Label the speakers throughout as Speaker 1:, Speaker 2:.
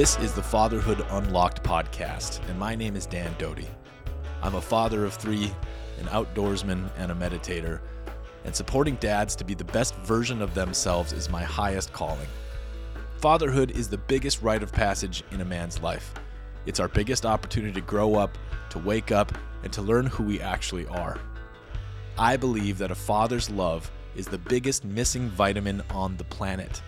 Speaker 1: This is the Fatherhood Unlocked podcast, and my name is Dan Doty. I'm a father of three, an outdoorsman, and a meditator, and supporting dads to be the best version of themselves is my highest calling. Fatherhood is the biggest rite of passage in a man's life. It's our biggest opportunity to grow up, to wake up, and to learn who we actually are. I believe that a father's love is the biggest missing vitamin on the planet.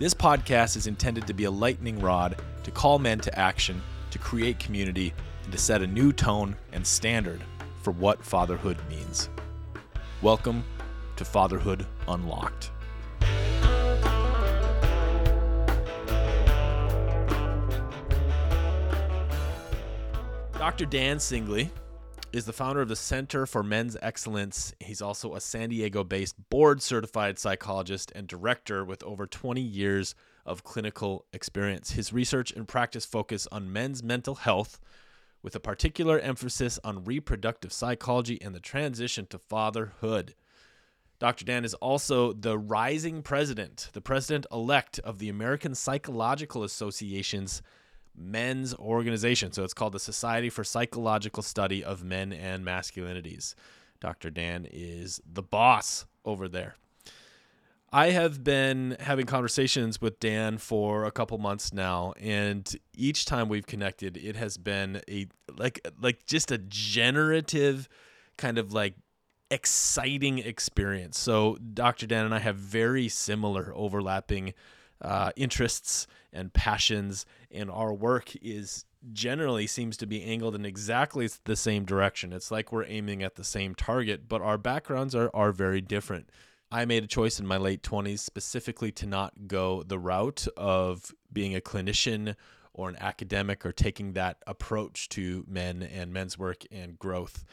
Speaker 1: This podcast is intended to be a lightning rod to call men to action, to create community, and to set a new tone and standard for what fatherhood means. Welcome to Fatherhood Unlocked. Dr. Dan Singley is the founder of the Center for Men's Excellence. He's also a San Diego based board certified psychologist and director with over 20 years of clinical experience. His research and practice focus on men's mental health with a particular emphasis on reproductive psychology and the transition to fatherhood. Dr. Dan is also the rising president, the president elect of the American Psychological Association's men's organization. So it's called the Society for Psychological Study of Men and Masculinities. Dr. Dan is the boss over there. I have been having conversations with Dan for a couple months now, and each time we've connected, it has been a like like just a generative kind of like exciting experience. So Dr. Dan and I have very similar overlapping uh, interests and passions, and our work is generally seems to be angled in exactly the same direction. It's like we're aiming at the same target, but our backgrounds are, are very different. I made a choice in my late 20s specifically to not go the route of being a clinician or an academic or taking that approach to men and men's work and growth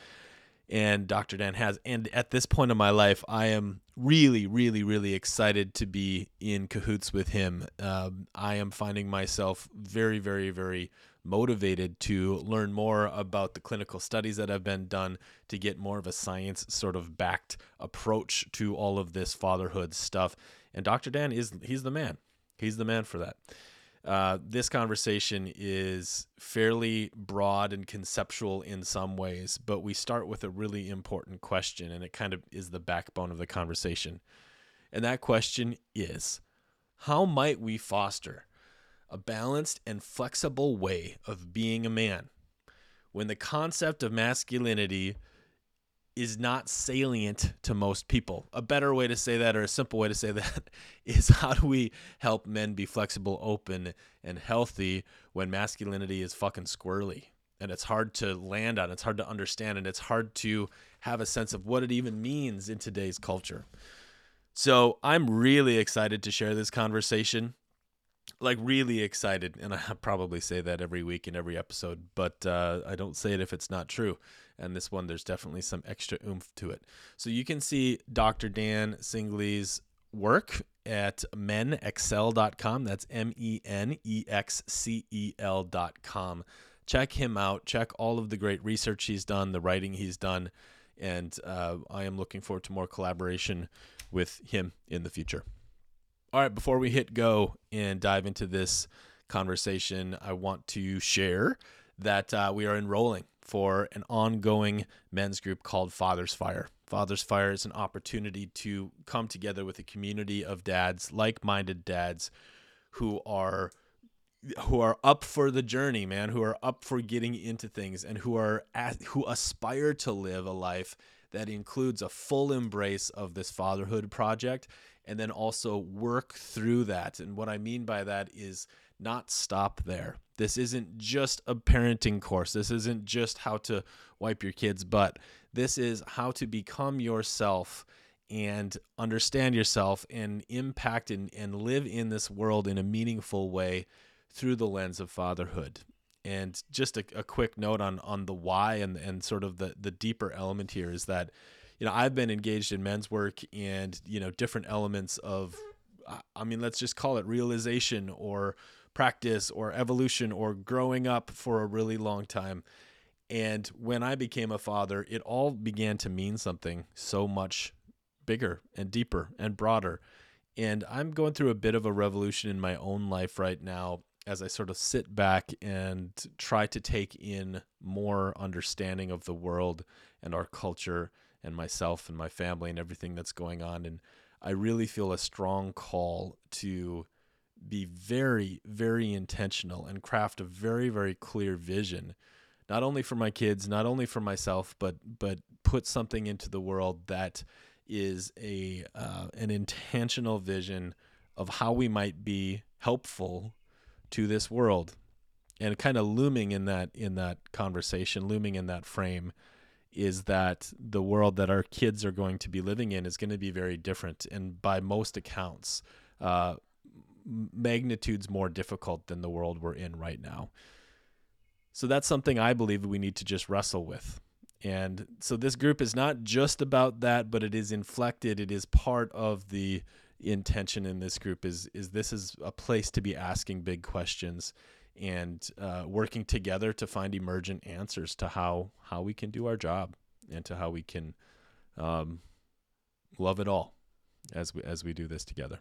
Speaker 1: and Dr. Dan has. And at this point in my life, I am really, really, really excited to be in cahoots with him. Um, I am finding myself very, very, very motivated to learn more about the clinical studies that have been done to get more of a science sort of backed approach to all of this fatherhood stuff. And Dr. Dan is he's the man. He's the man for that. Uh, this conversation is fairly broad and conceptual in some ways, but we start with a really important question, and it kind of is the backbone of the conversation. And that question is How might we foster a balanced and flexible way of being a man when the concept of masculinity is not salient to most people. A better way to say that, or a simple way to say that, is how do we help men be flexible, open, and healthy when masculinity is fucking squirrely? And it's hard to land on, it's hard to understand, and it's hard to have a sense of what it even means in today's culture. So I'm really excited to share this conversation. Like, really excited. And I probably say that every week in every episode, but uh, I don't say it if it's not true and this one there's definitely some extra oomph to it. So you can see Dr. Dan Singley's work at menexcel.com. That's M E N E X C E L.com. Check him out. Check all of the great research he's done, the writing he's done, and uh, I am looking forward to more collaboration with him in the future. All right, before we hit go and dive into this conversation, I want to share that uh, we are enrolling for an ongoing men's group called Father's Fire. Father's Fire is an opportunity to come together with a community of dads, like-minded dads who are who are up for the journey, man, who are up for getting into things and who are who aspire to live a life that includes a full embrace of this fatherhood project and then also work through that. And what I mean by that is not stop there. This isn't just a parenting course. This isn't just how to wipe your kids' butt. This is how to become yourself and understand yourself and impact and, and live in this world in a meaningful way through the lens of fatherhood. And just a, a quick note on on the why and, and sort of the, the deeper element here is that, you know, I've been engaged in men's work and, you know, different elements of I mean, let's just call it realization or practice or evolution or growing up for a really long time. And when I became a father, it all began to mean something so much bigger and deeper and broader. And I'm going through a bit of a revolution in my own life right now as I sort of sit back and try to take in more understanding of the world and our culture and myself and my family and everything that's going on. And I really feel a strong call to be very, very intentional and craft a very, very clear vision, not only for my kids, not only for myself, but but put something into the world that is a uh, an intentional vision of how we might be helpful to this world and kind of looming in that in that conversation looming in that frame is that the world that our kids are going to be living in is going to be very different and by most accounts uh, magnitudes more difficult than the world we're in right now. So that's something i believe we need to just wrestle with. And so this group is not just about that but it is inflected it is part of the intention in this group is is this is a place to be asking big questions and uh, working together to find emergent answers to how how we can do our job and to how we can um, love it all as we as we do this together.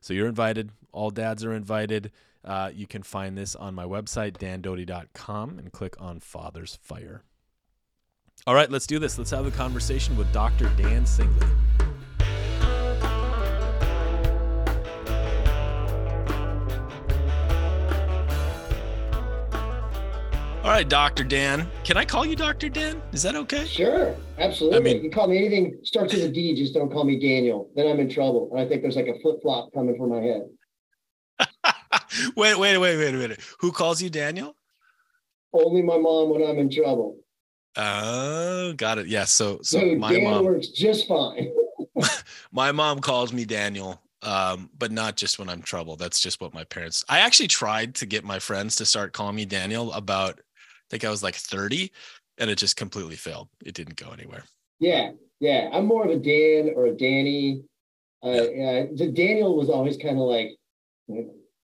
Speaker 1: So you're invited. All dads are invited. Uh, you can find this on my website dandoty.com and click on Father's Fire. All right, let's do this. Let's have a conversation with Dr. Dan Singley. All right, Dr. Dan. Can I call you Dr. Dan? Is that okay?
Speaker 2: Sure, absolutely. I mean, you can call me anything starts with a D, just don't call me Daniel. Then I'm in trouble. And I think there's like a flip flop coming from my head.
Speaker 1: wait, wait, wait, wait a minute. Who calls you Daniel?
Speaker 2: Only my mom when I'm in trouble.
Speaker 1: Oh, got it. Yeah. So, so,
Speaker 2: so my Dan mom works just fine.
Speaker 1: my mom calls me Daniel um, but not just when I'm in trouble. That's just what my parents. I actually tried to get my friends to start calling me Daniel about think I was like 30 and it just completely failed. It didn't go anywhere.
Speaker 2: Yeah. Yeah. I'm more of a Dan or a Danny. Uh, yeah. the Daniel was always kind of like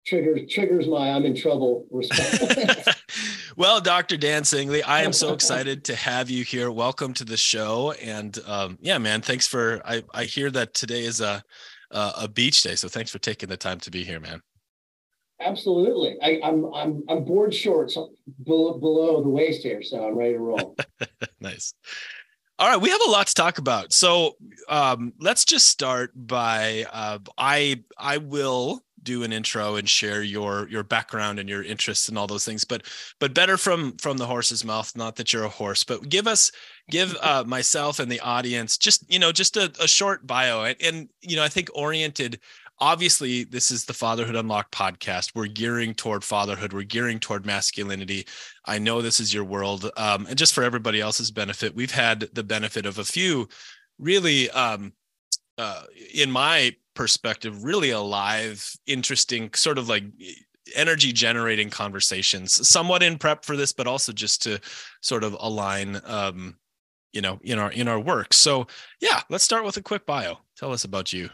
Speaker 2: triggers triggers my I'm in trouble response.
Speaker 1: well, Dr. Dan Singley, I am so excited to have you here. Welcome to the show. And um, yeah, man, thanks for. I I hear that today is a a beach day, so thanks for taking the time to be here, man.
Speaker 2: Absolutely. I, am I'm, I'm I'm board shorts below, below the waist here, so I'm ready to roll.
Speaker 1: nice. All right, we have a lot to talk about. So um, let's just start by uh, I I will do an intro and share your your background and your interests and all those things but but better from from the horse's mouth not that you're a horse but give us give uh, myself and the audience just you know just a, a short bio and, and you know i think oriented obviously this is the fatherhood unlocked podcast. We're gearing toward fatherhood. We're gearing toward masculinity. I know this is your world um, and just for everybody else's benefit we've had the benefit of a few really um, uh, in my perspective really alive interesting sort of like energy generating conversations somewhat in prep for this but also just to sort of align um you know in our in our work. So yeah let's start with a quick bio. Tell us about you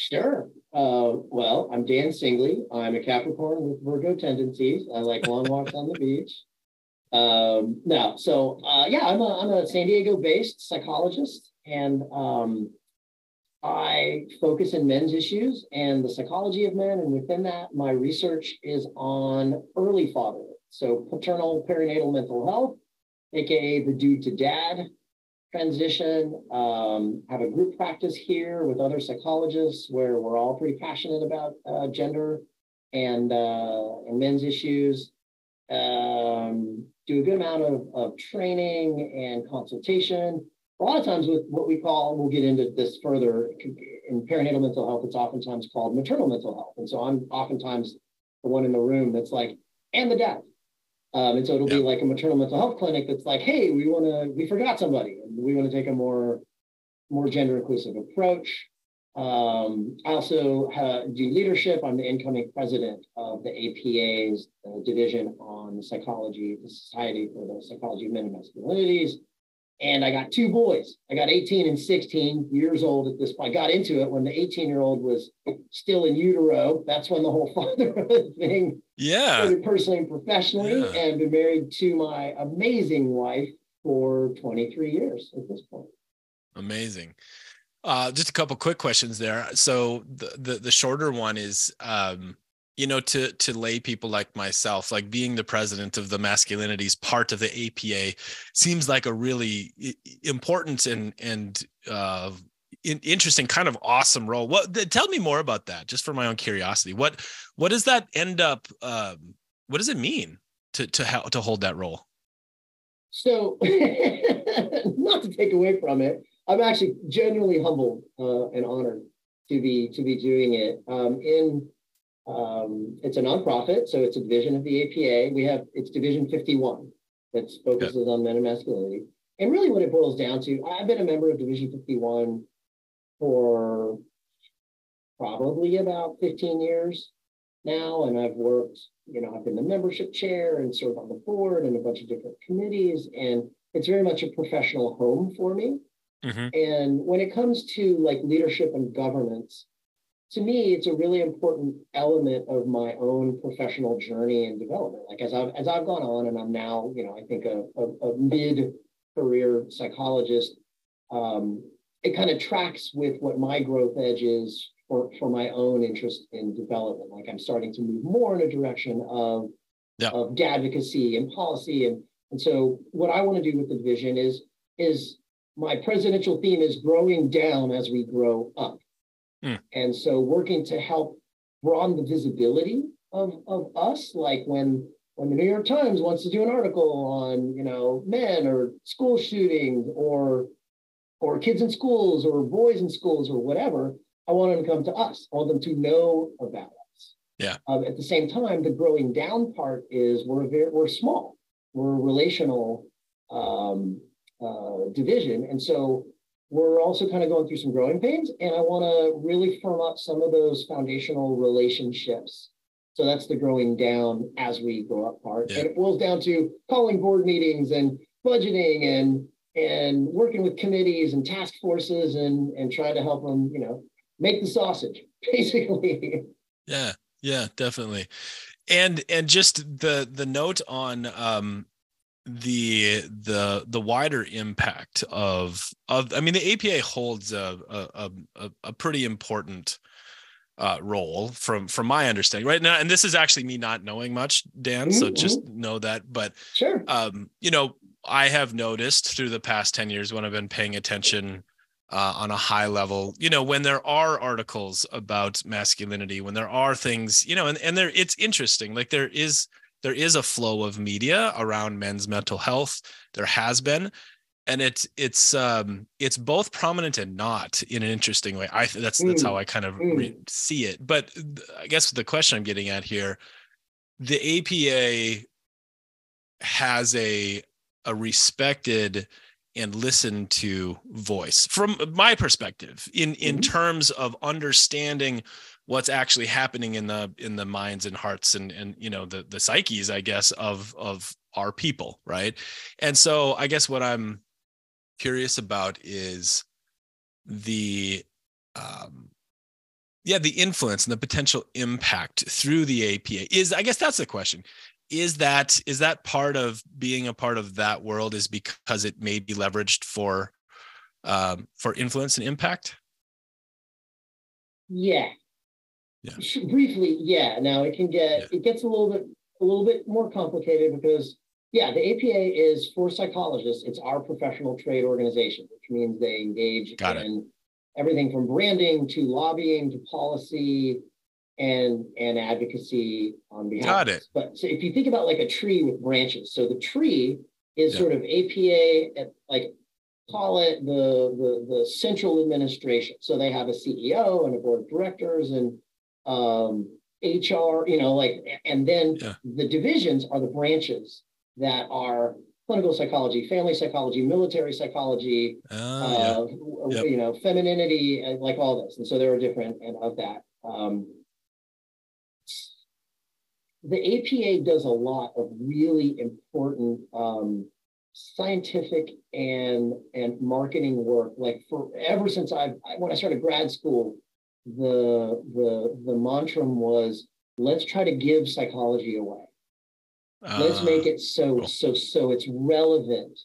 Speaker 2: Sure. Uh, well, I'm Dan Singley. I'm a Capricorn with Virgo tendencies. I like long walks on the beach. Um, now, so uh, yeah, I'm a, I'm a San Diego based psychologist and um, I focus in men's issues and the psychology of men. And within that, my research is on early fatherhood. So paternal perinatal mental health, AKA the dude to dad transition, um, have a group practice here with other psychologists where we're all pretty passionate about uh, gender and, uh, and men's issues. Um, do a good amount of, of training and consultation. A lot of times with what we call, we'll get into this further, in perinatal mental health, it's oftentimes called maternal mental health. And so I'm oftentimes the one in the room that's like, and the dad. Um, and so it'll be like a maternal mental health clinic that's like, hey, we want to, we forgot somebody, we want to take a more, more gender inclusive approach. Um, I also have, do leadership. I'm the incoming president of the APA's uh, division on psychology, the Society for the Psychology of Men and Masculinities. And I got two boys. I got 18 and 16 years old at this point. I got into it when the 18 year old was still in utero. That's when the whole fatherhood thing
Speaker 1: yeah.
Speaker 2: personally and professionally, yeah. and been married to my amazing wife for 23 years at this point.
Speaker 1: Amazing. Uh, just a couple quick questions there. So the, the, the shorter one is, um, you know to to lay people like myself like being the president of the masculinities part of the apa seems like a really important and and uh in, interesting kind of awesome role what tell me more about that just for my own curiosity what what does that end up um what does it mean to to to hold that role
Speaker 2: so not to take away from it i'm actually genuinely humbled uh, and honored to be to be doing it um in um, it's a nonprofit, so it's a division of the APA. We have it's Division 51 that focuses on men and masculinity. And really, what it boils down to, I've been a member of Division 51 for probably about 15 years now, and I've worked. You know, I've been the membership chair and served on the board and a bunch of different committees, and it's very much a professional home for me. Mm-hmm. And when it comes to like leadership and governance, to me, it's a really important element of my own professional journey and development. Like as I've as I've gone on, and I'm now, you know, I think a, a, a mid-career psychologist. Um, it kind of tracks with what my growth edge is for, for my own interest in development. Like I'm starting to move more in a direction of yeah. of advocacy and policy, and and so what I want to do with the vision is is my presidential theme is growing down as we grow up. Mm. And so working to help broaden the visibility of, of us, like when when the New York Times wants to do an article on, you know, men or school shootings or or kids in schools or boys in schools or whatever, I want them to come to us. I want them to know about us.
Speaker 1: Yeah.
Speaker 2: Um, at the same time, the growing down part is we're very, we're small. We're a relational um, uh, division, and so we're also kind of going through some growing pains, and I want to really firm up some of those foundational relationships. So that's the growing down as we go up part. Yeah. And it boils down to calling board meetings and budgeting and and working with committees and task forces and and trying to help them, you know, make the sausage, basically.
Speaker 1: Yeah, yeah, definitely. And and just the the note on um the the the wider impact of of I mean the APA holds a a a, a pretty important uh, role from from my understanding right now and this is actually me not knowing much Dan mm-hmm. so just know that but
Speaker 2: sure
Speaker 1: um you know I have noticed through the past 10 years when I've been paying attention uh, on a high level you know when there are articles about masculinity when there are things you know and, and there it's interesting like there is there is a flow of media around men's mental health. There has been, and it's it's um it's both prominent and not in an interesting way. I that's that's how mm, I kind of mm. re- see it. But I guess the question I'm getting at here, the APA has a a respected and listen to voice from my perspective in in mm-hmm. terms of understanding what's actually happening in the in the minds and hearts and and you know the the psyches i guess of of our people right and so i guess what i'm curious about is the um yeah the influence and the potential impact through the apa is i guess that's the question is that is that part of being a part of that world is because it may be leveraged for um for influence and impact
Speaker 2: yeah yeah. Briefly, yeah. Now it can get yeah. it gets a little bit a little bit more complicated because yeah, the APA is for psychologists. It's our professional trade organization, which means they engage Got in it. everything from branding to lobbying to policy and and advocacy on behalf.
Speaker 1: Got it.
Speaker 2: But so if you think about like a tree with branches, so the tree is yeah. sort of APA at like call it the, the the central administration. So they have a CEO and a board of directors and um, HR, you know, like, and then yeah. the divisions are the branches that are clinical psychology, family psychology, military psychology, uh, uh, yeah. yep. you know, femininity, and like all this. And so there are different and of that. Um, the APA does a lot of really important um, scientific and and marketing work. Like for ever since I when I started grad school, the the the mantra was let's try to give psychology away. Uh, let's make it so cool. so so it's relevant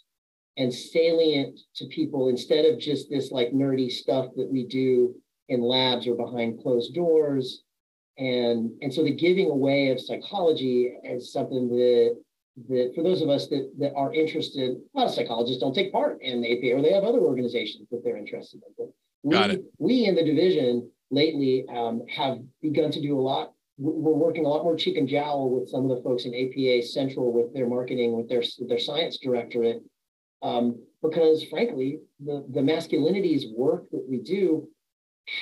Speaker 2: and salient to people instead of just this like nerdy stuff that we do in labs or behind closed doors. And, and so the giving away of psychology is something that that for those of us that, that are interested, a lot of psychologists don't take part in the APA or they have other organizations that they're interested in. But we,
Speaker 1: Got it.
Speaker 2: we in the division lately um, have begun to do a lot. We're working a lot more cheek and jowl with some of the folks in APA Central with their marketing, with their with their science directorate, um, because frankly, the the masculinities work that we do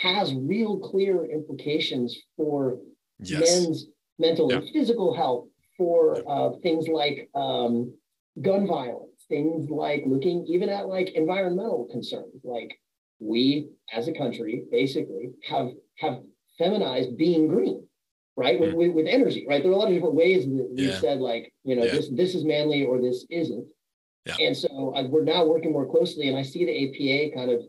Speaker 2: has real clear implications for
Speaker 1: Yes.
Speaker 2: men's mental
Speaker 1: Yeah.
Speaker 2: and physical health for uh, things like um, gun violence, things like looking even at like environmental concerns. Like we as a country basically have have feminized being green, right? With,
Speaker 1: Mm.
Speaker 2: with, with energy, right? There are a lot of different ways that we
Speaker 1: Yeah.
Speaker 2: said like, you know, this this is manly or this isn't. And so uh, we're now working more closely, and I see the APA kind of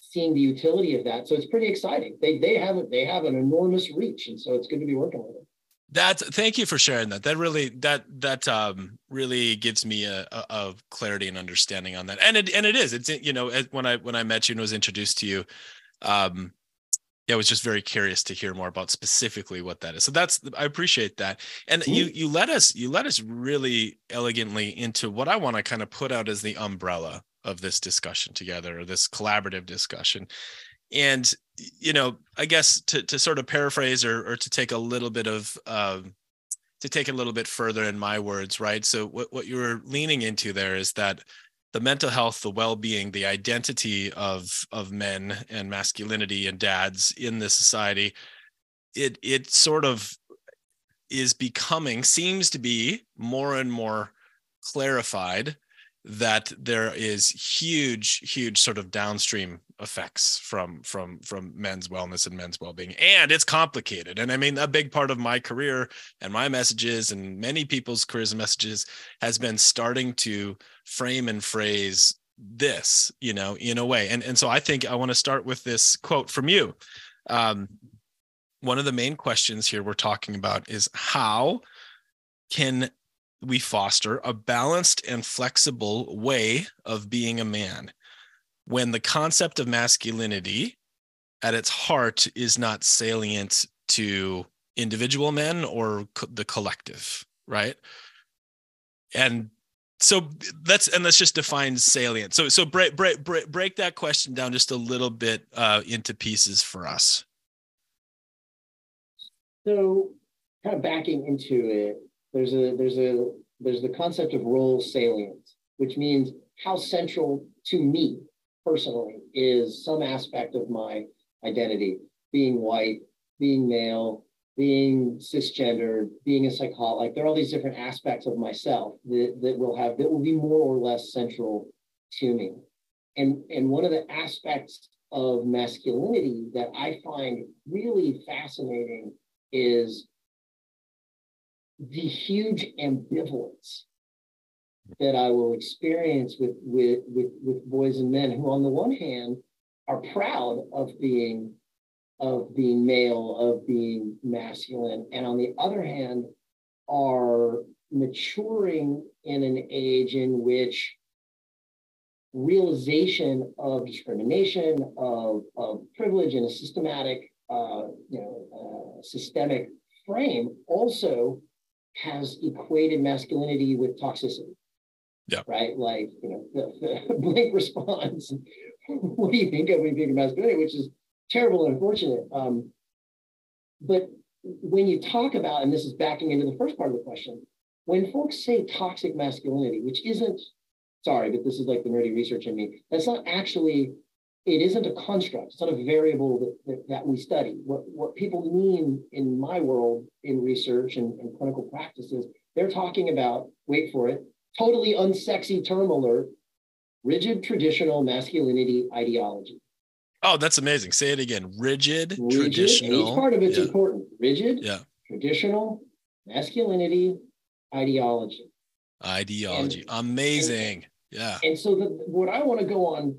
Speaker 2: seeing the utility of that. So it's pretty exciting. They they have it, they have an enormous reach, and so it's good to be working with them.
Speaker 1: That's thank you for sharing that. That really that that um really gives me a, a, a clarity and understanding on that. And it and it is. It's you know when I when I met you and was introduced to you, um, yeah, I was just very curious to hear more about specifically what that is. So that's I appreciate that. And
Speaker 2: Mhm.
Speaker 1: you you let us you let us really elegantly into what I want to kind of put out as the umbrella of this discussion together or this collaborative discussion. And you know, I guess to to sort of paraphrase or or to take a little bit of um to take a little bit further in my words, right? So what what you're leaning into there is that the mental health, the well-being, the identity of of men and masculinity and dads in this society, it it sort of is becoming seems to be more and more clarified that there is huge huge sort of downstream effects from from from men's wellness and men's well-being. And it's complicated. And i mean a big part of my career and my messages and many people's careers and messages has been starting to frame and phrase this you know in a way. And and so i think i want to start with this quote from you. Um one of the main questions here we're talking about is how can we foster a balanced and flexible way of being a man. When the concept of masculinity at its heart is not salient to individual men or co- the collective right? And so let's and let's just define salient. So so break break break, break that question down just a little bit uh, into pieces for us.
Speaker 2: So kind of backing into it, there's a there's a there's the concept of role salience, which means how central to me personally is some aspect of my identity, being white, being male, being cisgendered, being a psychologist. Like there are all these different aspects of myself that, that will have that will be more or less central to me. And and one of the aspects of masculinity that I find really fascinating is the huge ambivalence that I will experience with, with, with, with boys and men who, on the one hand, are proud of being of being male, of being masculine, and on the other hand, are maturing in an age in which realization of discrimination, of, of privilege in a systematic, uh, you know, uh, systemic frame also has equated masculinity with toxicity.
Speaker 1: Yeah.
Speaker 2: Right. Like, you know, the, the blink response. what do you think of when you think of masculinity? Which is terrible and unfortunate. Um, but when you talk about, and this is backing into the first part of the question, when folks say toxic masculinity, which isn't, sorry, but this is like the nerdy research in me, that's not actually, it isn't a construct. It's not a variable that, that, that we study. What, what people mean in my world in research and, and clinical practices, they're talking about, wait for it, totally unsexy term alert, rigid traditional masculinity ideology.
Speaker 1: oh that's amazing say it again rigid,
Speaker 2: Rigid,
Speaker 1: traditional
Speaker 2: each part of it's
Speaker 1: yeah,
Speaker 2: important. Rigid,
Speaker 1: yeah
Speaker 2: traditional masculinity ideology.
Speaker 1: ideology amazing yeah
Speaker 2: And so the, what I want to go on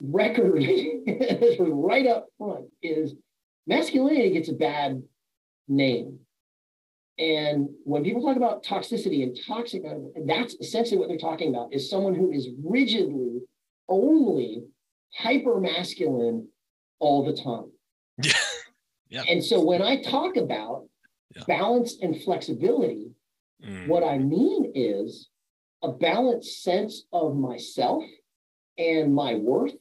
Speaker 2: record right up front is masculinity gets a bad name. And when people talk about toxicity and toxic, that's essentially what they're talking about is someone who is rigidly only hyper masculine all the time.
Speaker 1: Yeah. Yeah.
Speaker 2: And so when I talk about
Speaker 1: Yeah.
Speaker 2: balance and flexibility,
Speaker 1: Mm.
Speaker 2: what I mean is a balanced sense of myself and my worth,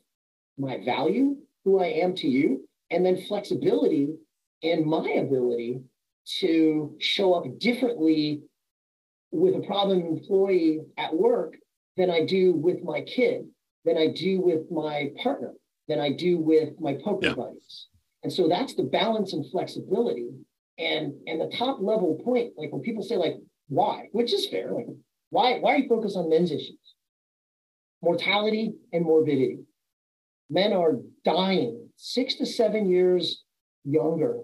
Speaker 2: my value, who I am to you, and then flexibility and my ability to show up differently with a problem employee at work than I do with my kid, than I do with my partner, than I do with my poker
Speaker 1: Yeah.
Speaker 2: buddies. And so that's the balance and flexibility. And and the top level point, like when people say, like, why, which is fair, like why, why are you focused on men's issues? Mortality and morbidity. Men are dying six to seven years younger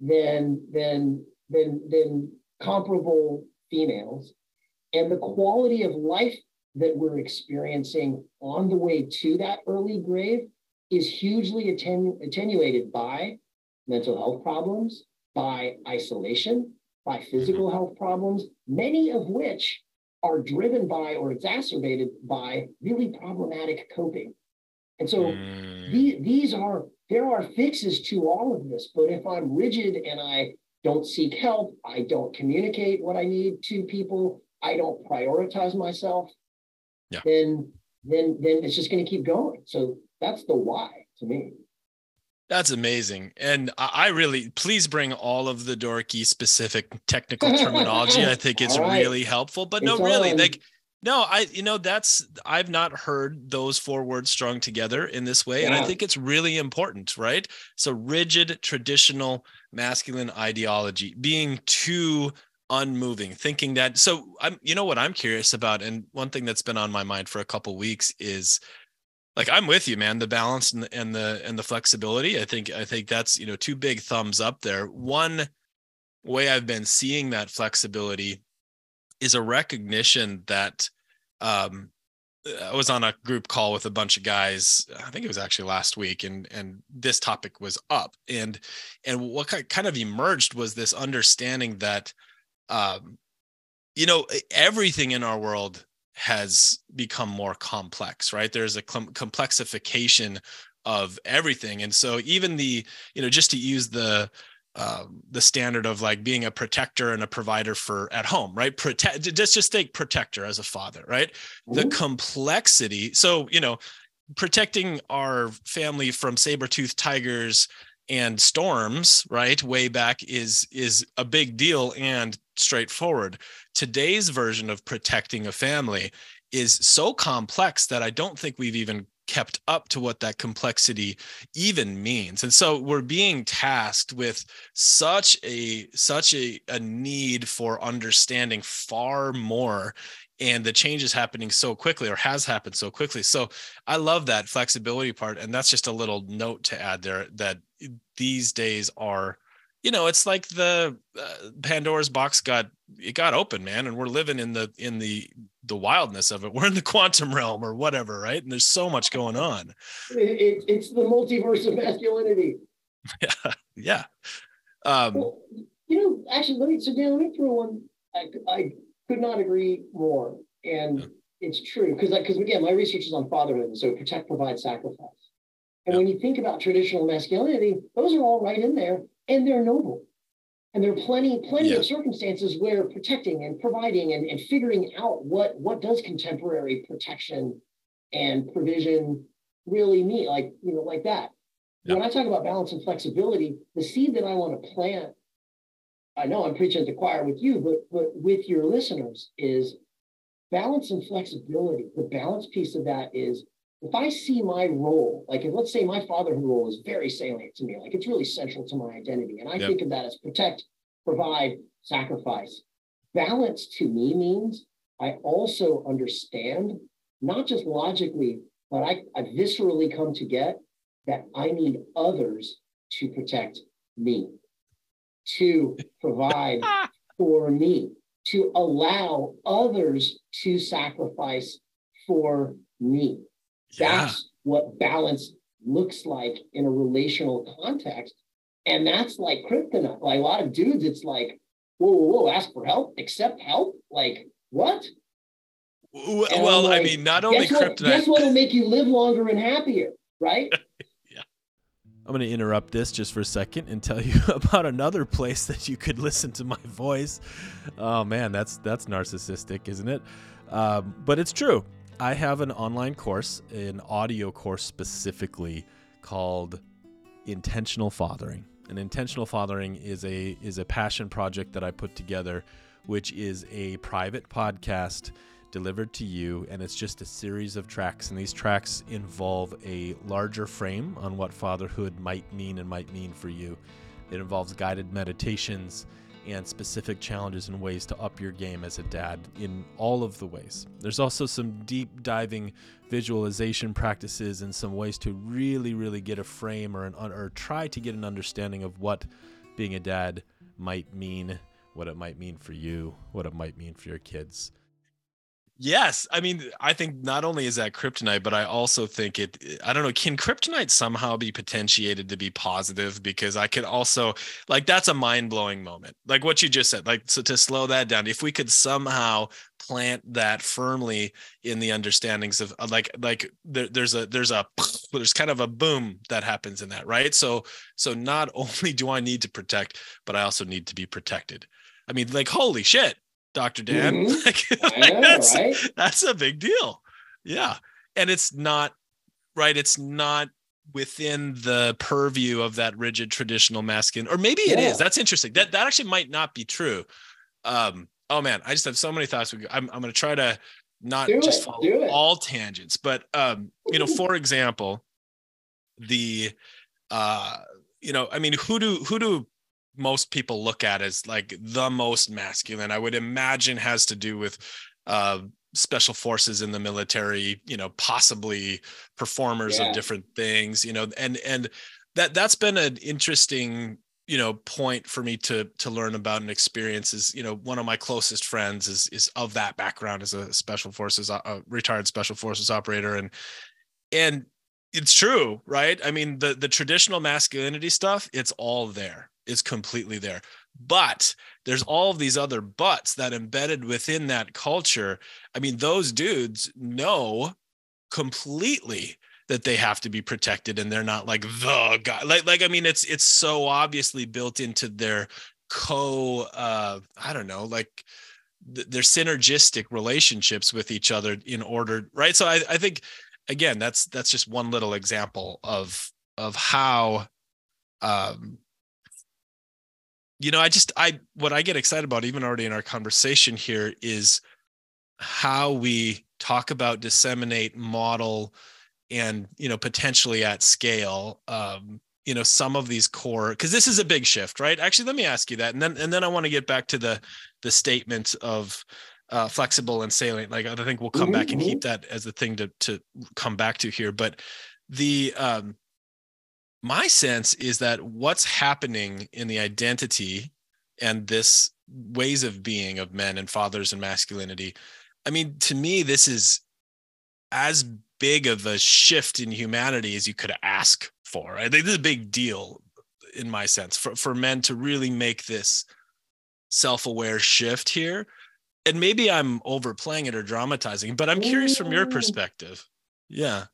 Speaker 2: than than than than comparable females and the quality of life that we're experiencing on the way to that early grave is hugely attenu- attenuated by mental health problems by isolation by physical mm-hmm. health problems many of which are driven by or exacerbated by really problematic coping and so
Speaker 1: Mm.
Speaker 2: the- these are there are fixes to all of this but if i'm rigid and i don't seek help i don't communicate what i need to people i don't prioritize myself
Speaker 1: Yeah.
Speaker 2: then then then it's just going to keep going so that's the why to me
Speaker 1: That's amazing. And I really, please bring all of the dorky specific technical terminology. I think it's
Speaker 2: right.
Speaker 1: really helpful. But no,
Speaker 2: It's
Speaker 1: really,
Speaker 2: on.
Speaker 1: like, no, I, you know, that's, I've not heard those four words strung together in this way. And I think it's really important, right? So rigid, traditional, masculine ideology being too unmoving thinking that so i'm you know what i'm curious about and one thing that's been on my mind for a couple weeks is like I'm with you, man. The balance and the, and the and the flexibility. I think I think that's you know two big thumbs up there. One way I've been seeing that flexibility is a recognition that um, I was on a group call with a bunch of guys. I think it was actually last week, and and this topic was up, and and what ki- kind of emerged was this understanding that, um, you know, everything in our world has become more complex, right? There's a com- complexification of everything, and so even the you know just to use the um, the standard of like being a protector and a provider for at home, right? Protect. Just just take protector as a father, right? The
Speaker 2: Mhm.
Speaker 1: complexity. So you know, protecting our family from saber tooth tigers and storms right way back is is a big deal and straightforward. Today's version of protecting a family is so complex that i don't think we've even kept up to what that complexity even means. And so we're being tasked with such a such a, a need for understanding far more and the change is happening so quickly or has happened so quickly. So i love that flexibility part and that's just a little note to add there that these days are you know it's like the uh, pandora's box got it got open man and we're living in the in the the wildness of it we're in the quantum realm or whatever right and there's so much going on
Speaker 2: It- it- it's the multiverse of masculinity
Speaker 1: yeah yeah um
Speaker 2: Well, you know, actually, let me so Dan, let me throw one. I, I could not agree more, and
Speaker 1: Yeah.
Speaker 2: it's true because because again, my research is on fatherhood, and so protect, provide, sacrifice. And when you think about traditional masculinity, those are all right in there, and they're noble. And there are plenty, plenty
Speaker 1: Yeah.
Speaker 2: of circumstances where protecting and providing and, and figuring out what what does contemporary protection and provision really mean, like you know, like that.
Speaker 1: Yeah.
Speaker 2: When I talk about balance and flexibility, the seed that I want to plant I know I'm preaching to the choir with you, but but with your listeners is balance and flexibility. The balance piece of that is if I see my role, like if let's say my fatherhood role is very salient to me, like it's really central to my identity, and I
Speaker 1: Yep.
Speaker 2: think of that as protect, provide, sacrifice. Balance to me means I also understand, not just logically, but I, I viscerally come to get that I need others to protect me to provide for me, to allow others to sacrifice for me.
Speaker 1: Yeah
Speaker 2: That's what balance looks like in a relational context. And that's like kryptonite. Like a lot of dudes, it's like, whoa, whoa, whoa, ask for help, accept help. Like, what?
Speaker 1: W-
Speaker 2: And I'm
Speaker 1: well i mean not only
Speaker 2: guess what,
Speaker 1: kryptonite
Speaker 2: guess what will make you live longer and happier, right? Yeah.
Speaker 1: I'm going to interrupt this just for a second and tell you about another place that you could listen to my voice. Oh man, that's that's narcissistic, isn't it? Um, but it's true. I have an online course, an audio course specifically called Intentional Fathering. And intentional fathering is a is a passion project that I put together, which is a private podcast delivered to you, and it's just a series of tracks. And these tracks involve a larger frame on what fatherhood might mean and might mean for you. It involves guided meditations and specific challenges and ways to up your game as a dad in all of the ways. There's also some deep diving visualization practices and some ways to really, really get a frame or an or try to get an understanding of what being a dad might mean, what it might mean for you, what it might mean for your kids. Yes, I mean, I think not only is that kryptonite, but I also think it. I don't know. Can kryptonite somehow be potentiated to be positive? Because I could also like that's a mind blowing moment, like what you just said. Like so to slow that down, if we could somehow plant that firmly in the understandings of uh, like like there, there's a there's a there's kind of a boom that happens in that, right? So so not only do I need to protect, but I also need to be protected. I mean, like holy shit, Dr. Dan. Mm-hmm. like, like know, that's, right? that's a big deal. Yeah. And it's not right. It's not within the purview of that rigid traditional masculine, or maybe it yeah. is. That's interesting. That that actually might not be true. Um, oh man, I just have so many thoughts. I'm I'm gonna try to not do just it, follow all tangents, but um, you know, for example, the uh, you know, I mean, who do who do most people look at as like the most masculine. I would imagine has to do with uh, special forces in the military, you know, possibly performers yeah. of different things, you know, and and that that's been an interesting you know point for me to to learn about and experience is you know one of my closest friends is is of that background as a special forces a retired special forces operator and and it's true right i mean the the traditional masculinity stuff it's all there is completely there. But there's all of these other buts that embedded within that culture. I mean, those dudes know completely that they have to be protected and they're not like the guy. Like, like I mean, it's it's so obviously built into their co uh I don't know, like th- their synergistic relationships with each other in order, right? So I, I think again, that's that's just one little example of of how um you know, I just I what I get excited about, even already in our conversation here, is how we talk about disseminate, model, and you know, potentially at scale. Um, you know, some of these core because this is a big shift, right? Actually, let me ask you that, and then and then I want to get back to the the statement of uh, flexible and salient. Like I think we'll come mm-hmm. back and keep mm-hmm. that as the thing to to come back to here. But the um, my sense is that what's happening in the identity and this ways of being of men and fathers and masculinity i mean to me this is as big of a shift in humanity as you could ask for i think this is a big deal in my sense for, for men to really make this self-aware shift here. And maybe i'm overplaying it or dramatizing but i'm curious from your mm. perspective. Yeah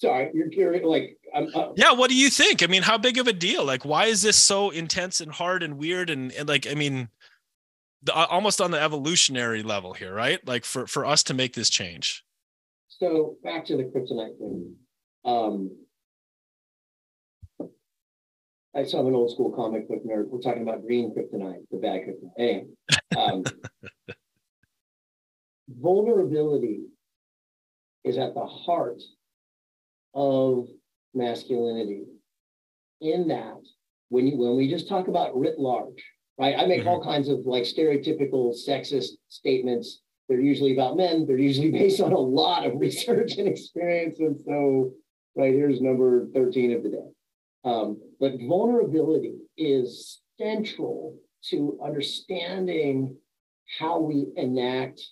Speaker 2: sorry you're curious like
Speaker 1: uh, yeah, what do you think? I mean, how big of a deal? Like, why is this so intense and hard and weird and, and like, I mean, the, almost on the evolutionary level here, right? Like for for us to make this change.
Speaker 2: So back to the kryptonite thing. Um, I saw an old school comic book nerd. We're talking about green kryptonite, the bad kryptonite. Anyway, um, vulnerability is at the heart of masculinity in that when you when we just talk about writ large right? I make mm-hmm. all kinds of like stereotypical sexist statements. They're usually about men. They're usually based on a lot of research and experience. And so right here's number 13 of the day. Um, but vulnerability is central to understanding how we enact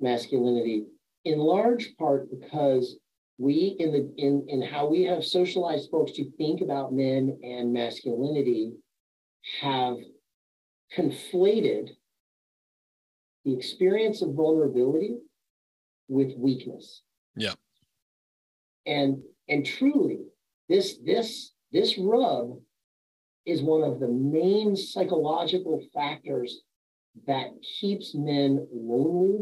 Speaker 2: masculinity in large part because we in the in in how we have socialized folks to think about men and masculinity have conflated the experience of vulnerability with weakness.
Speaker 1: Yeah.
Speaker 2: And and truly this this this rub is one of the main psychological factors that keeps men lonely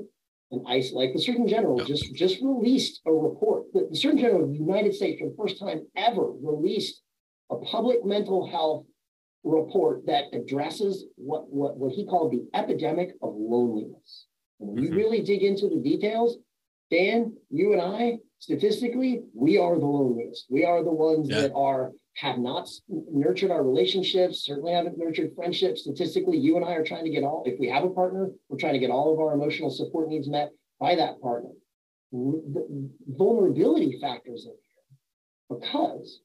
Speaker 2: and like The Surgeon General
Speaker 1: Yeah.
Speaker 2: just just released a report. The, the Surgeon General of the United States, for the first time ever, released a public mental health report that addresses what what what he called the epidemic of loneliness. And when you
Speaker 1: Mhm.
Speaker 2: really dig into the details, Dan, you and I, statistically, we are the loneliest. We are the ones
Speaker 1: Yeah.
Speaker 2: that are have not nurtured our relationships, certainly haven't nurtured friendships. Statistically, you and I are trying to get all, if we have a partner, we're trying to get all of our emotional support needs met by that partner. The vulnerability factors in here because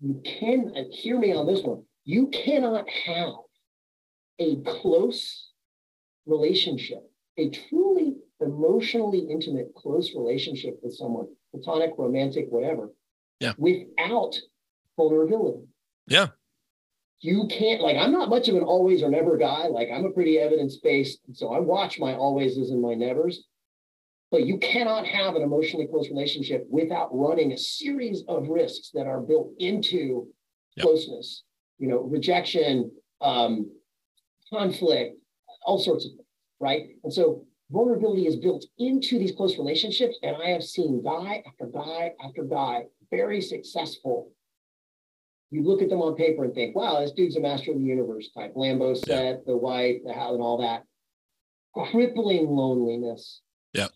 Speaker 2: you can, hear me on this one, you cannot have a close relationship, a truly emotionally intimate, close relationship with someone, platonic, romantic, whatever,
Speaker 1: Yeah.
Speaker 2: without vulnerability.
Speaker 1: Yeah.
Speaker 2: You can't, like, I'm not much of an always or never guy. Like, I'm a pretty evidence based, so I watch my alwayses and my nevers. But you cannot have an emotionally close relationship without running a series of risks that are built into
Speaker 1: Yep.
Speaker 2: closeness, you know, rejection, um, conflict, all sorts of things, right? And so vulnerability is built into these close relationships. And I have seen guy after guy after guy, very successful. You look at them on paper and think, wow, this dude's a master of the universe type. Lambo set, the wife, the house, and all that. Crippling loneliness.
Speaker 1: Yeah.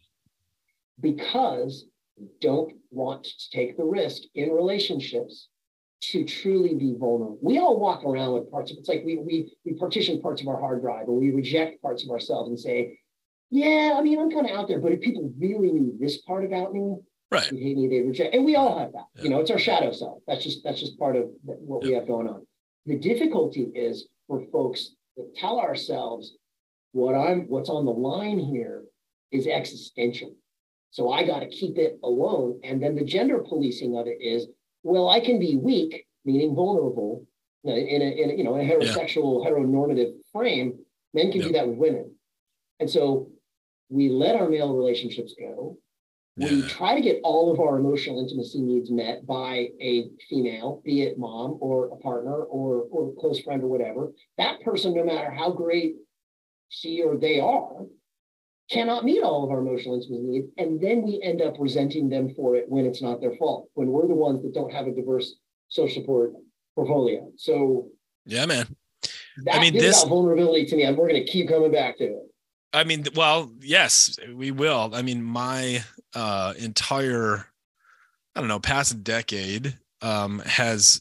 Speaker 2: Because you don't want to take the risk in relationships to truly be vulnerable. We all walk around with parts of it's like we we we partition parts of our hard drive or we reject parts of ourselves and say, yeah, I mean, I'm kind of out there, but if people really knew this part about me,
Speaker 1: Right.
Speaker 2: they hate they reject, and we all have that.
Speaker 1: Yeah.
Speaker 2: You know, it's our shadow self. That's just that's just part of what we have going on. The difficulty is for folks that tell ourselves what I'm what's on the line here is existential. So I got to keep it alone. And then the gender policing of it is, well, I can be weak, meaning vulnerable, in a, in a you know in a heterosexual heteronormative frame. Men can
Speaker 1: Yeah.
Speaker 2: do that with women, and so we let our male relationships go. We
Speaker 1: Yeah.
Speaker 2: try to get all of our emotional intimacy needs met by a female, be it mom or a partner or or a close friend or whatever. That person, no matter how great she or they are, cannot meet all of our emotional intimacy needs. And then we end up resenting them for it when it's not their fault, when we're the ones that don't have a diverse social support portfolio. So
Speaker 1: Yeah, man.
Speaker 2: that
Speaker 1: mean, this-
Speaker 2: vulnerability to me, and we're going to keep coming back to it.
Speaker 1: I mean, well, yes, we will. I mean, my uh, entire, I don't know, past decade um, has,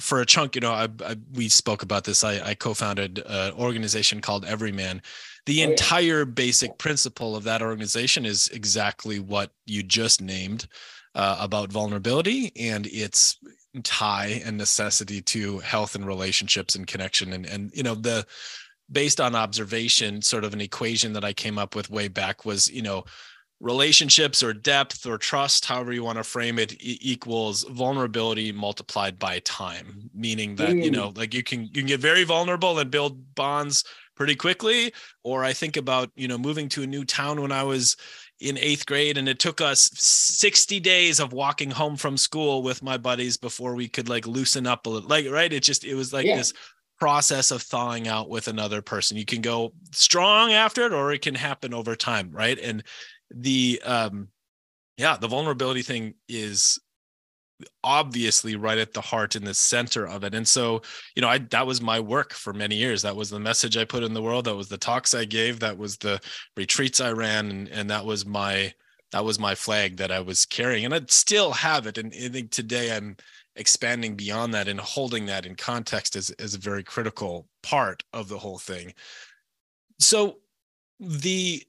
Speaker 1: for a chunk, you know, I, I we spoke about this. I, I co-founded an organization called EVRYMAN. The
Speaker 2: Oh, yeah.
Speaker 1: entire basic principle of that organization is exactly what you just named uh, about vulnerability and its tie and necessity to health and relationships and connection and and you know the based on observation sort of an equation that i came up with way back was you know relationships or depth or trust however you want to frame it e- equals vulnerability multiplied by time meaning that you
Speaker 2: Mm.
Speaker 1: know like you can you can get very vulnerable and build bonds pretty quickly or i think about you know moving to a new town when i was in eighth grade and it took us 60 days of walking home from school with my buddies before we could like loosen up a little like right it just it was like
Speaker 2: Yeah.
Speaker 1: this process of thawing out with another person. You can go strong after it or it can happen over time right? And the um yeah the vulnerability thing is obviously right at the heart in the center of it. And so you know i that was my work for many years. That was the message i put in the world. That was the talks i gave. That was the retreats i ran. And, and that was my that was my flag that i was carrying. And i still have it. And i think today i'm expanding beyond that and holding that in context is, is a very critical part of the whole thing. So the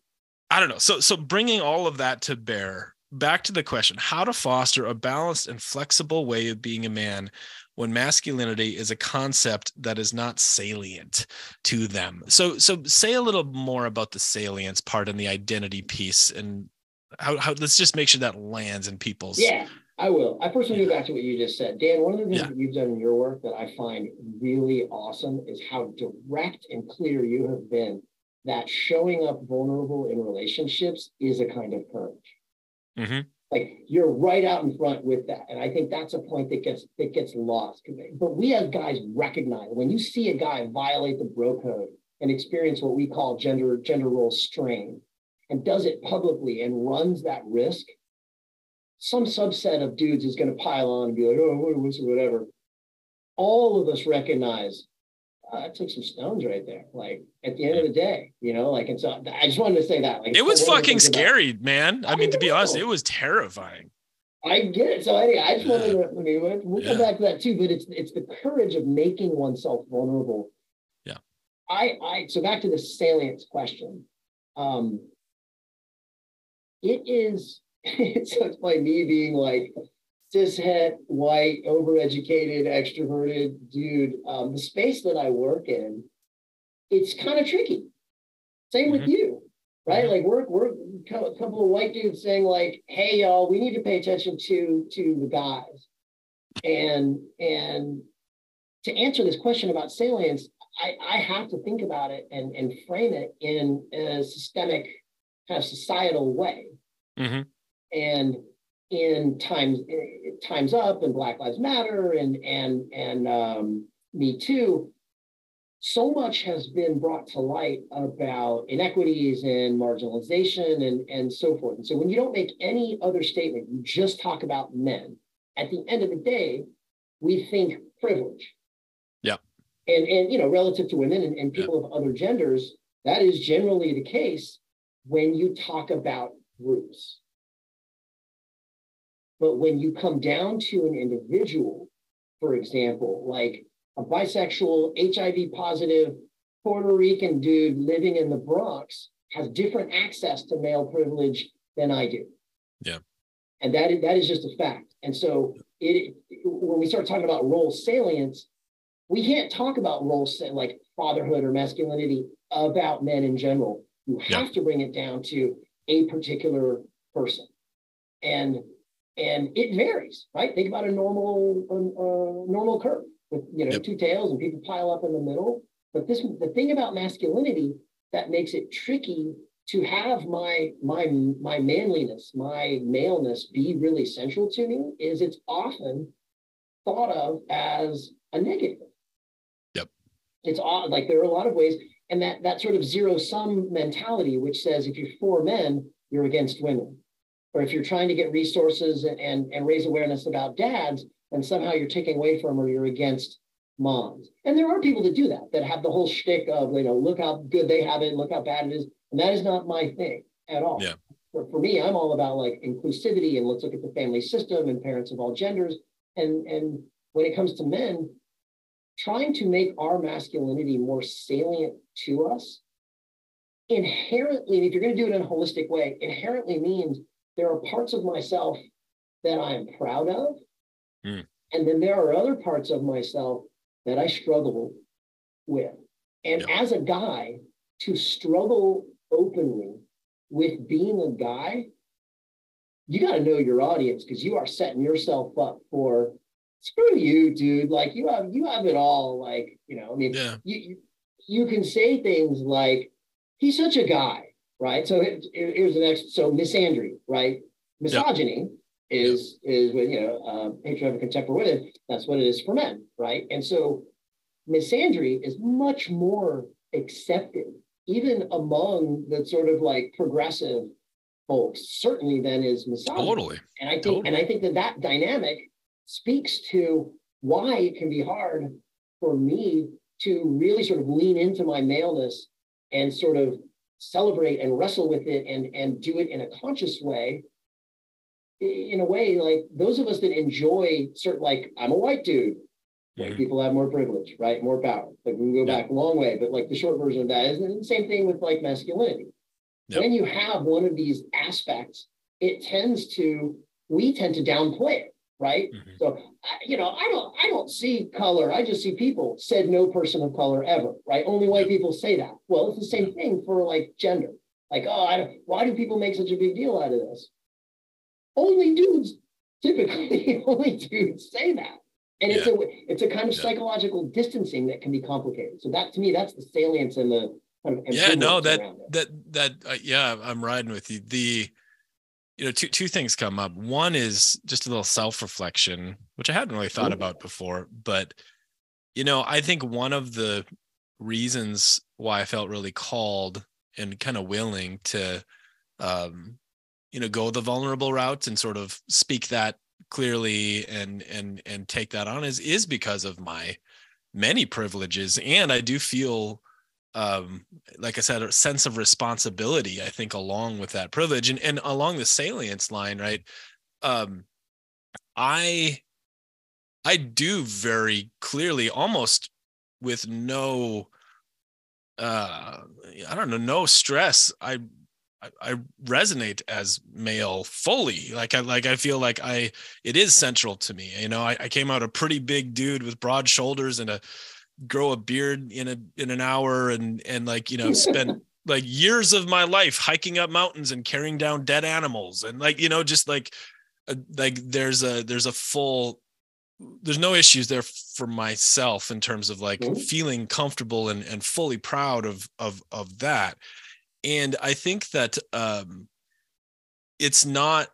Speaker 1: i don't know. So so bringing all of that to bear back to the question how to foster a balanced and flexible way of being a man when masculinity is a concept that is not salient to them. So so say a little more about the salience part and the identity piece and how, how let's just make sure that lands in people's
Speaker 2: Yeah, I will. I first want to go back to what you just said. Dan, one of the things
Speaker 1: Yeah.
Speaker 2: that you've done in your work that I find really awesome is how direct and clear you have been that showing up vulnerable in relationships is a kind of courage.
Speaker 1: Mhm.
Speaker 2: like you're right out in front with that. And I think that's a point that gets that gets lost. But we as guys recognize when you see a guy violate the bro code and experience what we call gender gender role strain and does it publicly and runs that risk, some subset of dudes is going to pile on and be like, oh, what was whatever. All of us recognize uh, I took some stones right there. Like at the end of the day, you know, like and so I just wanted to say that. Like
Speaker 1: it was fucking scary, about, man. I, I mean, to be honest, it was terrifying.
Speaker 2: I get it. So anyway, I just wanted to. I mean, we'll yeah. come back to that too. But it's it's the courage of making oneself vulnerable.
Speaker 1: Yeah.
Speaker 2: I I so back to the salience question. Um. It is. so it's like me being like cishet, white, overeducated, extroverted dude, um, the space that I work in, it's kind of tricky. Same mm-hmm. with you, right? Mm-hmm. Like we're we're a couple of white dudes saying like, "Hey, y'all, we need to pay attention to to the guys," and and to answer this question about salience, I, I have to think about it and and frame it in a systemic kind of societal way,
Speaker 1: mm-hmm.
Speaker 2: And in times times up and black lives matter and and and um, me too so much has been brought to light about inequities and marginalization and and so forth. And so when you don't make any other statement you just talk about men. At the end of the day we think privilege.
Speaker 1: Yeah.
Speaker 2: And and you know relative to women and, and people yeah. of other genders that is generally the case when you talk about groups but when you come down to an individual, for example, like a bisexual, HIV positive Puerto Rican dude living in the Bronx has different access to male privilege than I do.
Speaker 1: Yeah.
Speaker 2: And that is, that is just a fact. And so it, when we start talking about role salience, we can't talk about role like fatherhood or masculinity about men in general. You have yeah. to bring it down to a particular person. And and it varies, right? Think about a normal uh, normal curve with you know yep. two tails and people pile up in the middle. But this the thing about masculinity that makes it tricky to have my my my manliness, my maleness be really central to me is it's often thought of as a negative.
Speaker 1: Yep.
Speaker 2: It's odd, like there are a lot of ways, and that that sort of zero sum mentality, which says if you're for men, you're against women or if you're trying to get resources and, and, and raise awareness about dads, and somehow you're taking away from or you're against moms. And there are people that do that, that have the whole shtick of, you know, look how good they have it, look how bad it is. And that is not my thing at all.
Speaker 1: Yeah.
Speaker 2: For, for me, I'm all about like inclusivity and let's look at the family system and parents of all genders. And, and when it comes to men, trying to make our masculinity more salient to us inherently, if you're going to do it in a holistic way, inherently means there are parts of myself that I'm proud of.
Speaker 1: Mm.
Speaker 2: And then there are other parts of myself that I struggle with. And yeah. as a guy, to struggle openly with being a guy, you got to know your audience because you are setting yourself up for screw you, dude. Like you have you have it all. Like you know, I mean,
Speaker 1: yeah.
Speaker 2: you you can say things like he's such a guy, right? So it here's the next. So misandry, right? Misogyny yep. is is with you know uh, hatred of a contemporary women. That's what it is for men, right? And so misandry is much more accepted, even among the sort of like progressive folks, certainly than is misogyny.
Speaker 1: Totally.
Speaker 2: And I think
Speaker 1: totally.
Speaker 2: and I think that that dynamic speaks to why it can be hard for me to really sort of lean into my maleness and sort of celebrate and wrestle with it and and do it in a conscious way in a way like those of us that enjoy certain like i'm a white dude white mm-hmm. people have more privilege right more power like we can go yeah. back a long way but like the short version of that is the same thing with like masculinity yep. when you have one of these aspects it tends to we tend to downplay it right? Mm-hmm. So, you know, I don't, I don't see color. I just see people. Said no person of color ever, right? Only white people say that. Well, it's the same thing for like gender. Like, oh, I don't, why do people make such a big deal out of this? Only dudes, typically, only dudes say that. And yeah. it's a it's a kind of yeah. psychological distancing that can be complicated. So that to me, that's the salience and the
Speaker 1: kind of yeah, no, that that that uh, yeah, I'm riding with you. The you know, two two things come up. One is just a little self reflection, which I hadn't really thought about before, but you know, I think one of the reasons why I felt really called and kind of willing to, um, you know, go the vulnerable route and sort of speak that clearly and and and take that on is is because of my many privileges and i do feel um like i said a sense of responsibility i think along with that privilege and, and along the salience line right um i i do very clearly almost with no uh i don't know no stress i I, resonate as male fully. Like I like I feel like I it is central to me. You know, I, I came out a pretty big dude with broad shoulders and a grow a beard in a in an hour and and like you know spent like years of my life hiking up mountains and carrying down dead animals and like you know just like uh, like there's a there's a full there's no issues there for myself in terms of like mm-hmm. feeling comfortable and and fully proud of of of that and I think that um, it's not.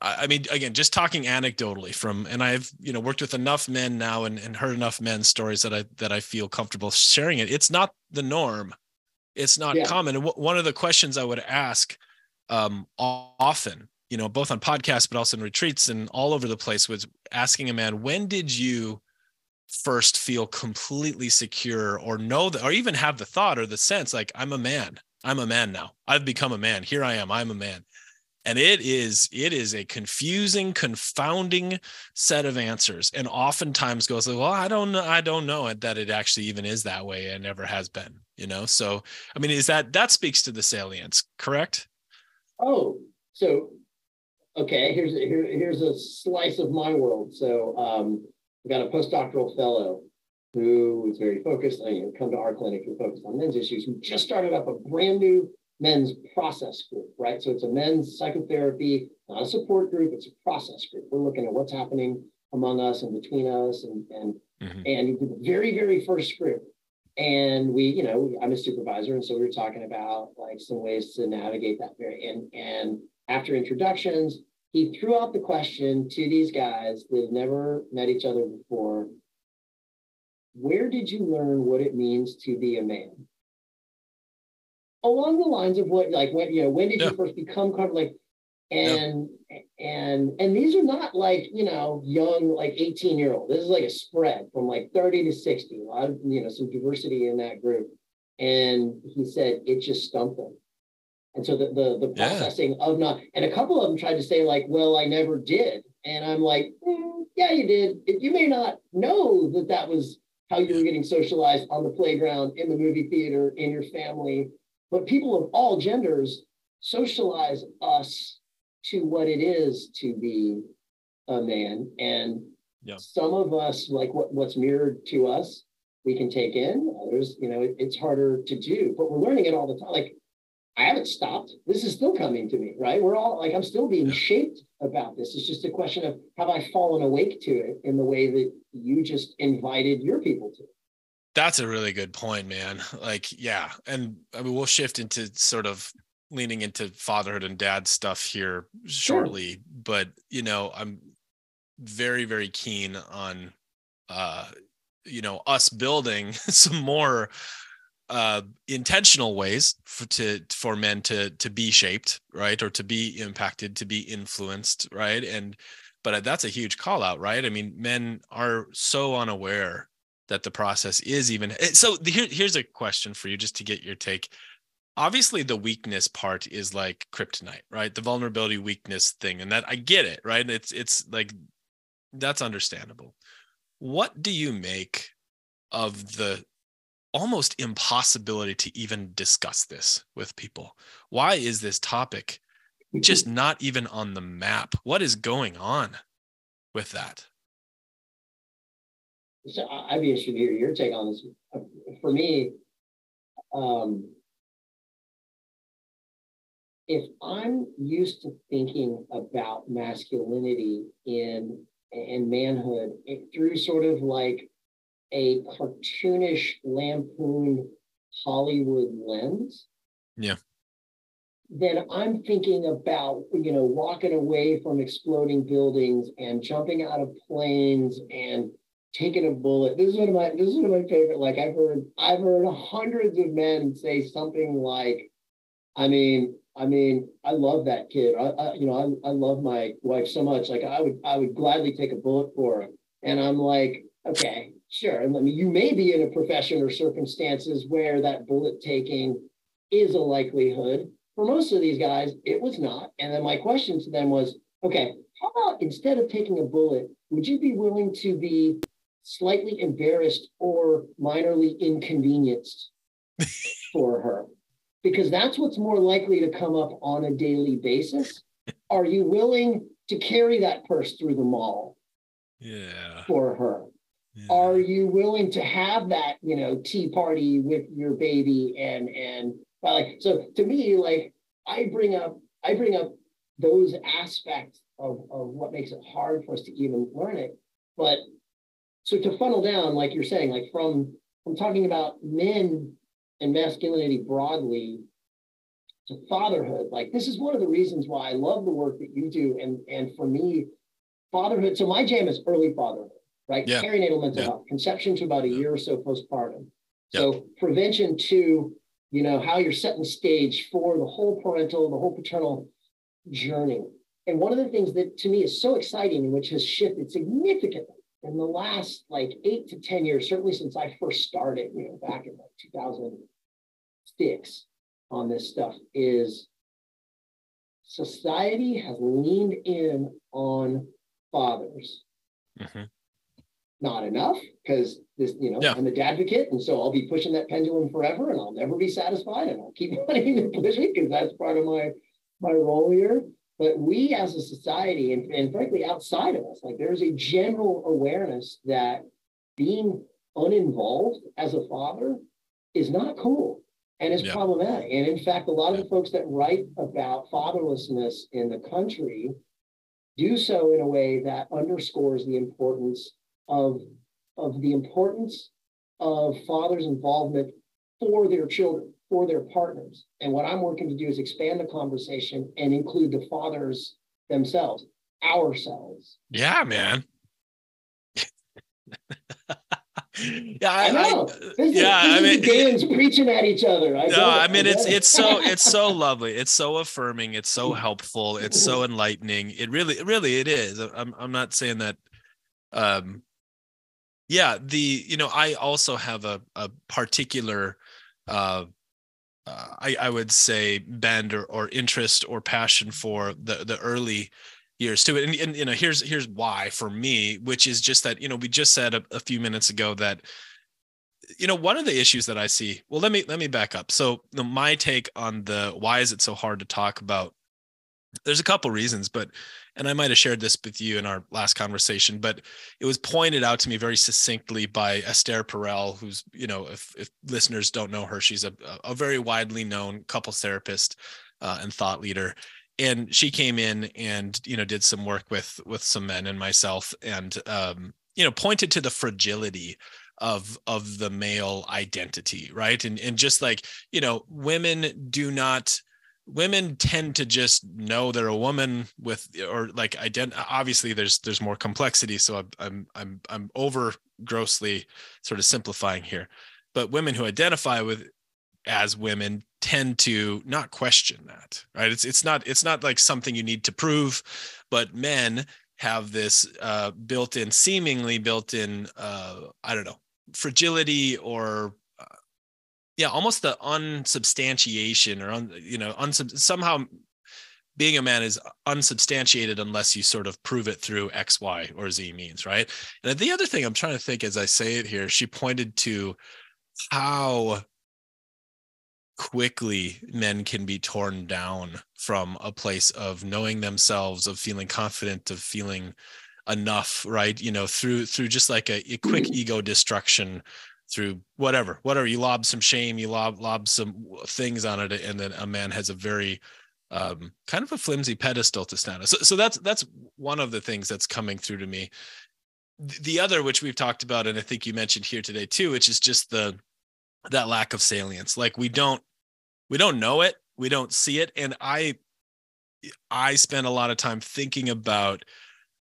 Speaker 1: I mean, again, just talking anecdotally from, and I've you know worked with enough men now and, and heard enough men's stories that I that I feel comfortable sharing it. It's not the norm. It's not yeah. common. And w- one of the questions I would ask um, often, you know, both on podcasts but also in retreats and all over the place, was asking a man, "When did you first feel completely secure or know that or even have the thought or the sense like i'm a man i'm a man now i've become a man here i am i'm a man and it is it is a confusing confounding set of answers. And oftentimes goes like well i don't know i don't know that it actually even is that way and never has been you know? So i mean is that that speaks to the salience correct?
Speaker 2: Oh so okay here's here, here's a slice of my world. So um we got a postdoctoral fellow who is very focused you know, come to our clinic and focused on men's issues, who just started up a brand new men's process group, right? So it's a men's psychotherapy, not a support group, it's a process group. We're looking at what's happening among us and between us and and mm-hmm. and the very, very first group. And we, you know, I'm a supervisor, and so we were talking about like some ways to navigate that very and and after introductions, he threw out the question to these guys that have never met each other before where did you learn what it means to be a man along the lines of what like when you know when did yeah. you first become kind of like and yeah. and and these are not like you know young like 18 year old this is like a spread from like 30 to 60 a lot of you know some diversity in that group and he said it just stumped them and so the the, the processing yeah. of not, and a couple of them tried to say like, well, I never did. And I'm like, mm, yeah, you did. You may not know that that was how you were getting socialized on the playground, in the movie theater, in your family. But people of all genders socialize us to what it is to be a man. And yeah. some of us, like what, what's mirrored to us, we can take in. Others, you know, it, it's harder to do, but we're learning it all the time. Like I haven't stopped. This is still coming to me, right? We're all like, I'm still being shaped about this. It's just a question of have I fallen awake to it in the way that you just invited your people to?
Speaker 1: That's a really good point, man. Like, yeah. And I mean, we'll shift into sort of leaning into fatherhood and dad stuff here shortly. Sure. But, you know, I'm very, very keen on, uh, you know, us building some more uh, intentional ways for to for men to to be shaped right or to be impacted to be influenced right and but that's a huge call out right i mean men are so unaware that the process is even eh, so here, here's a question for you just to get your take obviously the weakness part is like kryptonite right the vulnerability weakness thing and that i get it right it's it's like that's understandable what do you make of the almost impossibility to even discuss this with people. Why is this topic just not even on the map? What is going on with that?
Speaker 2: So I'd be interested to hear your take on this. For me, um, if I'm used to thinking about masculinity in and manhood through sort of like a cartoonish lampoon Hollywood lens.
Speaker 1: Yeah.
Speaker 2: then I'm thinking about, you know, walking away from exploding buildings and jumping out of planes and taking a bullet. This is one of my this is one of my favorite. Like I've heard I've heard hundreds of men say something like, I mean, I mean, I love that kid. I, I you know, I, I love my wife so much. Like I would I would gladly take a bullet for her. And I'm like, okay, sure. And I mean, you may be in a profession or circumstances where that bullet taking is a likelihood. For most of these guys, it was not. And then my question to them was, okay, how about instead of taking a bullet, would you be willing to be slightly embarrassed or minorly inconvenienced for her? Because that's what's more likely to come up on a daily basis. Are you willing to carry that purse through the mall?
Speaker 1: Yeah.
Speaker 2: For her. Yeah. Are you willing to have that, you know, tea party with your baby and and uh, like so to me, like I bring up I bring up those aspects of, of what makes it hard for us to even learn it. But so to funnel down, like you're saying, like from from talking about men and masculinity broadly to fatherhood, like this is one of the reasons why I love the work that you do. And and for me, fatherhood. So my jam is early fatherhood, right? Yeah. Perinatal mental yeah. health, conception to about a year or so postpartum. So prevention to, you know, how you're setting the stage for the whole parental, the whole paternal journey. And one of the things that to me is so exciting and which has shifted significantly in the last like eight to 10 years, certainly since I first started, you know, back in like 2006 on this stuff, is society has leaned in on fathers. Mm-hmm. Not enough because this, you know, yeah. I'm a dad advocate, and so I'll be pushing that pendulum forever, and I'll never be satisfied, and I'll keep wanting to push it because that's part of my my role here. But we as a society, and, and frankly, outside of us, like there's a general awareness that being uninvolved as a father is not cool and is yeah. problematic. And in fact, a lot of the folks that write about fatherlessness in the country do so in a way that underscores the importance of, of the importance of fathers' involvement for their children, for their partners. And what I'm working to do is expand the conversation and include the fathers themselves, ourselves.
Speaker 1: Yeah, man.
Speaker 2: yeah, I, I know. I, yeah, I mean, games preaching at each other.
Speaker 1: I no, I mean it's it's so it's so lovely. It's so affirming. It's so helpful. It's so enlightening. It really, really, it is. I'm I'm not saying that. Um, yeah, the you know I also have a a particular, uh, uh I I would say bend or or interest or passion for the the early years to it. And, and, you know, here's here's why for me, which is just that you know we just said a, a few minutes ago that you know one of the issues that I see. Well, let me let me back up. So the, my take on the why is it so hard to talk about? There's a couple reasons, but and I might have shared this with you in our last conversation, but it was pointed out to me very succinctly by Esther Perel, who's, you know, if, if listeners don't know her, she's a, a very widely known couples therapist uh, and thought leader. And she came in and you know did some work with with some men and myself and um you know pointed to the fragility of of the male identity right? And and just like you know women do not women tend to just know they're a woman with or like ident obviously there's there's more complexity so I'm I'm I'm I'm over grossly sort of simplifying here. But women who identify with as women tend to not question that right? It's it's not it's not like something you need to prove but men have this uh, built-in seemingly built-in uh, i don't know fragility or yeah almost the unsubstantiation or un, you know unsub- somehow being a man is unsubstantiated unless you sort of prove it through x y or z means right and the other thing i'm trying to think as i say it here she pointed to how quickly men can be torn down from a place of knowing themselves of feeling confident of feeling enough right you know through through just like a, a quick mm-hmm. ego destruction through whatever whatever. You lob some shame you lob lob some things on it and then a man has a very um, kind of a flimsy pedestal to stand on. So, so that's that's one of the things that's coming through to me. The other which we've talked about and i think you mentioned here today too which is just the that lack of salience. Like we don't we don't know it. We don't see it. And i i spend a lot of time thinking about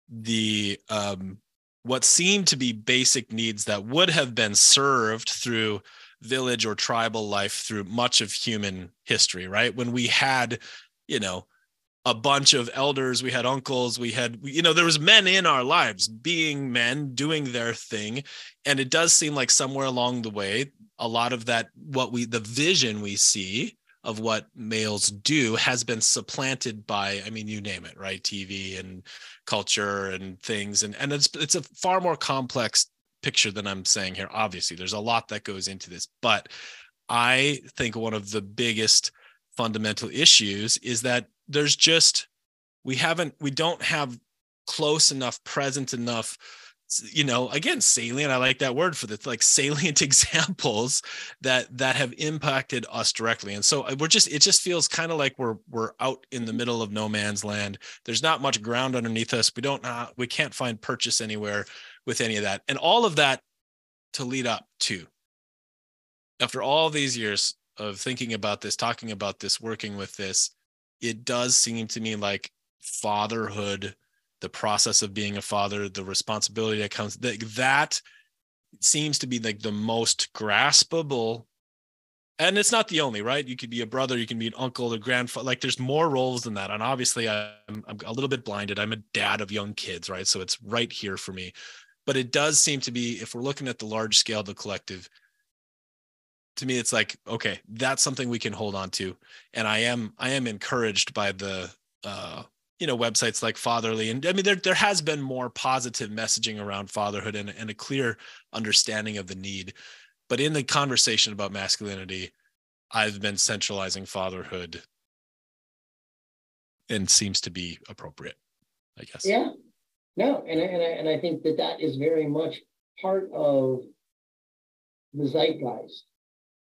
Speaker 1: the um what seemed to be basic needs that would have been served through village or tribal life through much of human history right? When we had you know a bunch of elders we had uncles we had you know there was men in our lives being men doing their thing. And it does seem like somewhere along the way a lot of that what we the vision we see of what males do has been supplanted by i mean you name it right? Tv and culture and things. And and it's it's a far more complex picture than i'm saying here obviously. There's a lot that goes into this. But i think one of the biggest fundamental issues is that there's just we haven't we don't have close enough present enough you know again salient i like that word for this like salient examples that that have impacted us directly. And so uh, we're just it just feels kind of like we're we're out in the middle of no man's land. There's not much ground underneath us. We don't uh, we can't find purchase anywhere with any of that. And all of that to lead up to after all these years of thinking about this talking about this working with this it does seem to me like fatherhood the process of being a father the responsibility that comes that that seems to be like the most graspable. And it's not the only right? You could be a brother you can be an uncle or grandfather like there's more roles than that. And obviously I'm, I'm a little bit blinded. I'm a dad of young kids right? So it's right here for me. But it does seem to be if we're looking at the large scale of the collective to me it's like okay that's something we can hold on to. And i am i am encouraged by the uh you know websites like fatherly and i mean there, there has been more positive messaging around fatherhood and, and a clear understanding of the need but in the conversation about masculinity i've been centralizing fatherhood and seems to be appropriate i guess
Speaker 2: yeah no and, and, I, and i think that that is very much part of the zeitgeist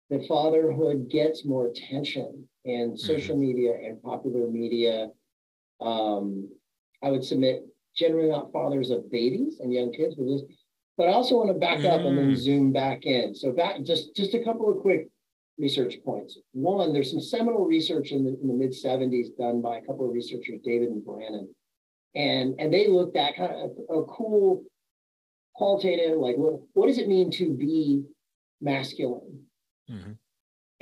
Speaker 2: that fatherhood gets more attention in social mm-hmm. media and popular media. Um, I would submit generally not fathers of babies and young kids, but just, but I also want to back mm. up and then mm. zoom back in. So back just just a couple of quick research points. One, there's some seminal research in the, in the mid 70s done by a couple of researchers, David and Brannon, and and they looked at kind of a, a cool qualitative, like what what does it mean to be masculine? Mm-hmm.